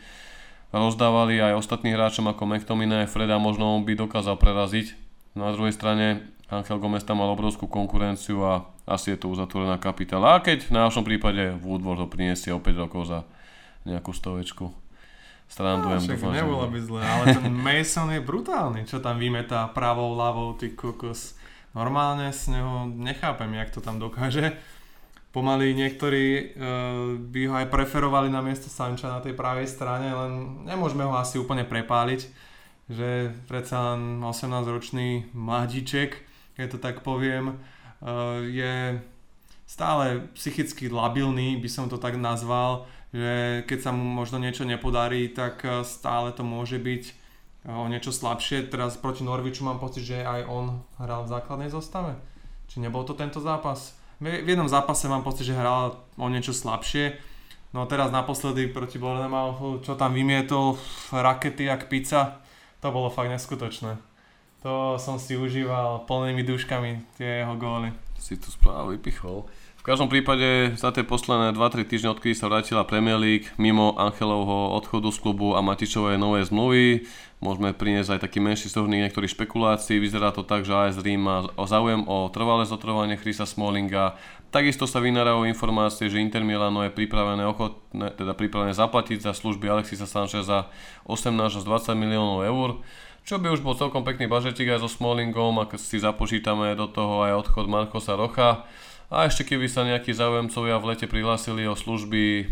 rozdávali aj ostatným hráčom ako McTominay, Freda, možno on by dokázal preraziť. Na druhej strane Angel Gomez tam mal obrovskú konkurenciu a asi je to uzatvorená kapitála. A keď v našom prípade Woodward ho priniesie o 5 rokov za nejakú stovečku. Strandujem, no, dúfam, nebolo by zle, ale ten (laughs) Mason je brutálny, čo tam vymetá pravou, ľavou, ty kokos. Normálne z neho nechápem, jak to tam dokáže. Pomaly niektorí uh, by ho aj preferovali na miesto Sanča na tej pravej strane, len nemôžeme ho asi úplne prepáliť, že predsa len 18-ročný mladíček, keď to tak poviem, uh, je stále psychicky labilný, by som to tak nazval, že keď sa mu možno niečo nepodarí, tak eh, stále to môže byť o niečo slabšie. Teraz proti Norviču mám pocit, že aj on hral v základnej zostave. Či nebol to tento zápas? V jednom zápase mám pocit, že hral o niečo slabšie. No teraz naposledy proti Bournemouthu, čo tam vymietol rakety jak pizza, to bolo fakt neskutočné. To som si užíval plnými duškami tie jeho góly. Si tu správu vypichol každom prípade za tie posledné 2-3 týždne, odkedy sa vrátila Premier League, mimo Angelovho odchodu z klubu a Matičovej novej zmluvy, môžeme priniesť aj taký menší súhrný niektorých špekulácií. Vyzerá to tak, že AS Rím má záujem o trvalé zotrvanie Chrisa Smallinga. Takisto sa vynárajú informácie, že Inter Milano je pripravené, ochotné, teda pripravené zaplatiť za služby Alexisa Sancheza 18 až 20 miliónov eur čo by už bol celkom pekný bažetik aj so Smallingom, ak si započítame do toho aj odchod Markosa Rocha. A ešte keby sa nejakí záujemcovia v lete prihlásili o služby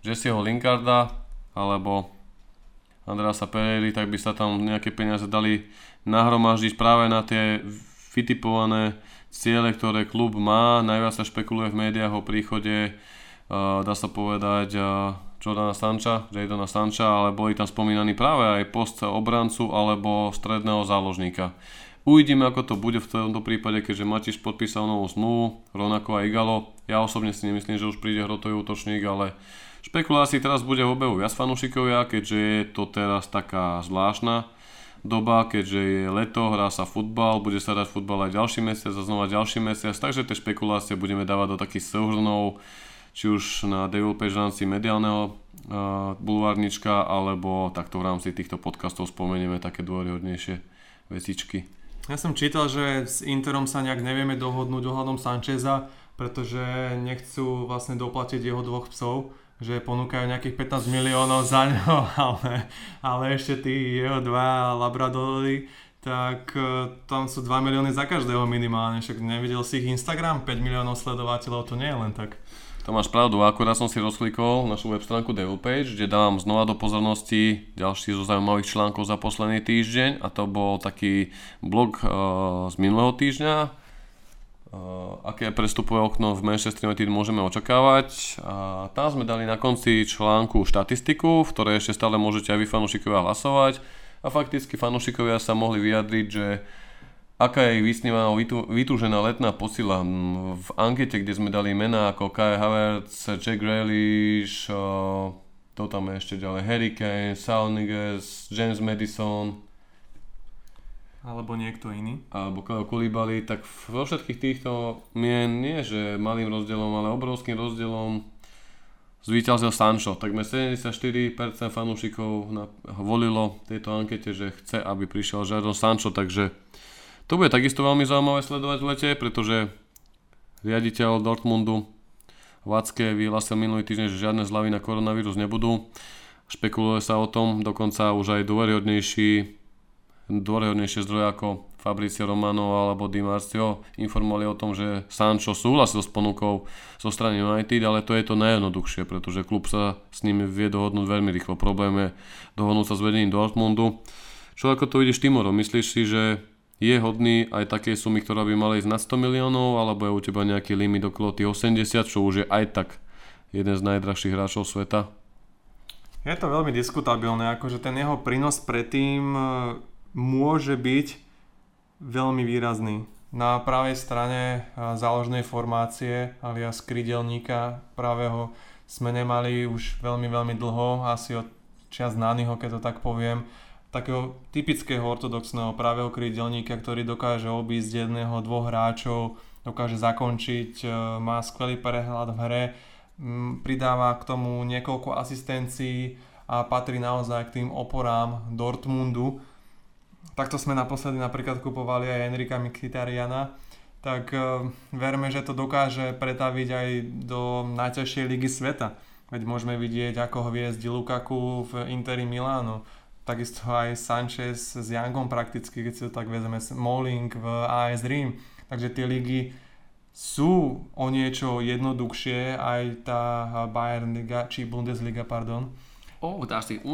Jesseho Linkarda alebo Andreasa Pereira, tak by sa tam nejaké peniaze dali nahromaždiť práve na tie vytipované ciele, ktoré klub má. Najviac sa špekuluje v médiách o príchode, dá sa povedať, Jordana Sancha, Jadona Sancha, ale boli tam spomínaní práve aj post obrancu alebo stredného záložníka. Uvidíme, ako to bude v tomto prípade, keďže Matiš podpísal novú zmluvu, rovnako aj Igalo. Ja osobne si nemyslím, že už príde hrotový útočník, ale špekulácií teraz bude v obehu viac fanúšikovia, keďže je to teraz taká zvláštna doba, keďže je leto, hrá sa futbal, bude sa dať futbal aj ďalší mesiac a znova ďalší mesiac, takže tie špekulácie budeme dávať do takých súhrnov, či už na Devil Page v mediálneho uh, bulvárnička, alebo takto v rámci týchto podcastov spomenieme také dôveryhodnejšie vecičky. Ja som čítal, že s Interom sa nejak nevieme dohodnúť ohľadom Sancheza, pretože nechcú vlastne doplatiť jeho dvoch psov že ponúkajú nejakých 15 miliónov za ňo, (laughs) ale, ale ešte tí jeho dva labradory, tak e, tam sú 2 milióny za každého minimálne, však nevidel si ich Instagram, 5 miliónov sledovateľov, to nie je len tak. To máš pravdu, akurát som si rozklikol našu web stránku Devilpage, kde dávam znova do pozornosti ďalší zo zaujímavých článkov za posledný týždeň a to bol taký blog uh, z minulého týždňa, Uh, aké prestupové okno v Manchester United môžeme očakávať. A tam sme dali na konci článku štatistiku, v ktorej ešte stále môžete aj vy fanúšikovia hlasovať. A fakticky fanúšikovia sa mohli vyjadriť, že aká je vysnívaná vytúžená letná posila. V ankete, kde sme dali mená ako Kai Havertz, Jack Grealish, to tam je ešte ďalej Harry Kane, Sauniges, James Madison, alebo niekto iný. Alebo Kulibali, tak vo všetkých týchto mien nie, že malým rozdielom, ale obrovským rozdielom zvíťazil Sancho. Takmer 74% fanúšikov volilo tejto ankete, že chce, aby prišiel Jadon Sancho, takže to bude takisto veľmi zaujímavé sledovať v lete, pretože riaditeľ Dortmundu Vacke vyhlásil minulý týždeň, že žiadne zľavy na koronavírus nebudú. Špekuluje sa o tom, dokonca už aj dôveryhodnejší dôrehodnejšie zdroje ako Fabricio Romano alebo Di Marcio informovali o tom, že Sancho súhlasil s ponukou zo strany United, ale to je to najjednoduchšie, pretože klub sa s nimi vie dohodnúť veľmi rýchlo. Problém je dohodnúť sa s vedením Dortmundu. Čo ako to vidíš Timoro? Myslíš si, že je hodný aj také sumy, ktorá by mala ísť na 100 miliónov, alebo je u teba nejaký limit okolo tých 80, čo už je aj tak jeden z najdrahších hráčov sveta? Je to veľmi diskutabilné, akože ten jeho prínos predtým môže byť veľmi výrazný. Na pravej strane záložnej formácie alias krydelníka pravého sme nemali už veľmi, veľmi dlho, asi od čas Nányho, keď to tak poviem, takého typického ortodoxného pravého krydelníka, ktorý dokáže obísť jedného, dvoch hráčov, dokáže zakončiť, e, má skvelý prehľad v hre, pridáva k tomu niekoľko asistencií a patrí naozaj k tým oporám Dortmundu takto sme naposledy napríklad kupovali aj Enrika Mkhitarjana, tak uh, verme, že to dokáže pretaviť aj do najťažšej ligy sveta. Veď môžeme vidieť, ako hviezdi Lukaku v Interi Milánu. Takisto aj Sanchez s Youngom prakticky, keď si to tak vezme, Smalling v AS Rím. Takže tie ligy sú o niečo jednoduchšie, aj tá Bayern Liga, či Bundesliga, pardon. Oh, dáš si (laughs)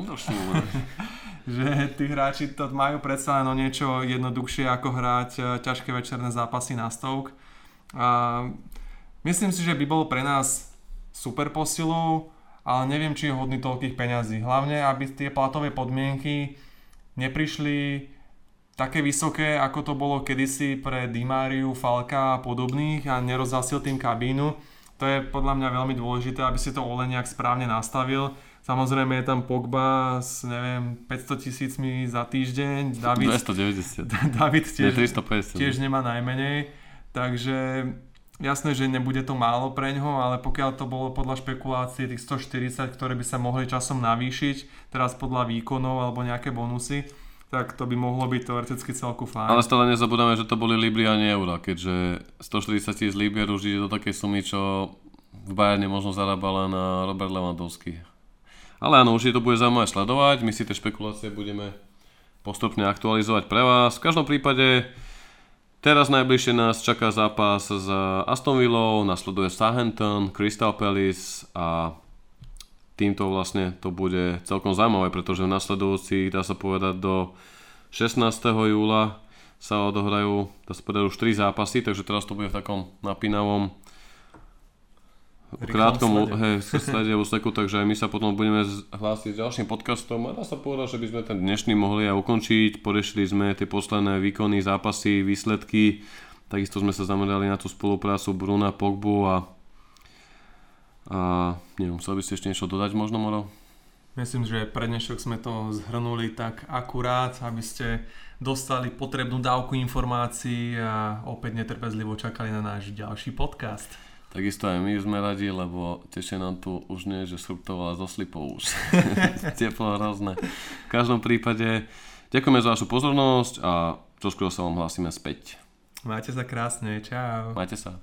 že tí hráči to majú predsa len o niečo jednoduchšie ako hrať e, ťažké večerné zápasy na stovk. A myslím si, že by bol pre nás super posilou, ale neviem, či je hodný toľkých peňazí. Hlavne, aby tie platové podmienky neprišli také vysoké, ako to bolo kedysi pre Dimáriu, Falka a podobných a nerozzasil tým kabínu. To je podľa mňa veľmi dôležité, aby si to Ole nejak správne nastavil Samozrejme je tam Pogba s neviem 500 tisícmi za týždeň. David, 290. (laughs) David tiež, Nie, 350. tiež nemá najmenej. Takže jasné, že nebude to málo pre ňoho, ale pokiaľ to bolo podľa špekulácie tých 140, ktoré by sa mohli časom navýšiť, teraz podľa výkonov alebo nejaké bonusy, tak to by mohlo byť teoreticky celku fajn. Ale stále nezabudáme, že to boli libry a nie eura, keďže 140 tisíc libier už ide do takej sumy, čo v Bayerne možno zarábala na Robert Lewandowski. Ale áno, určite to bude zaujímavé sledovať, my si tie špekulácie budeme postupne aktualizovať pre vás. V každom prípade teraz najbližšie nás čaká zápas s Aston Villou, nasleduje Southampton, Crystal Palace a týmto vlastne to bude celkom zaujímavé, pretože v nasledujúcich, dá sa povedať, do 16. júla sa odohrajú, dá sa povedať, už 3 zápasy, takže teraz to bude v takom napínavom v krátkom hej, slede úseku, takže aj my sa potom budeme z- hlásiť s ďalším podcastom a dá sa povedať, že by sme ten dnešný mohli aj ukončiť. Porešili sme tie posledné výkony, zápasy, výsledky. Takisto sme sa zamerali na tú spoluprácu Bruna, Pogbu a, a neviem, chcel by ste ešte niečo dodať možno, Moro? Myslím, že pre dnešok sme to zhrnuli tak akurát, aby ste dostali potrebnú dávku informácií a opäť netrpezlivo čakali na náš ďalší podcast. Takisto aj my sme radi, lebo tešie nám tu už nie, že sruptovala zo slipov už. (laughs) Teplo hrozné. V každom prípade ďakujeme za vašu pozornosť a čoskoro sa vám hlásime späť. Majte sa krásne, čau. Majte sa.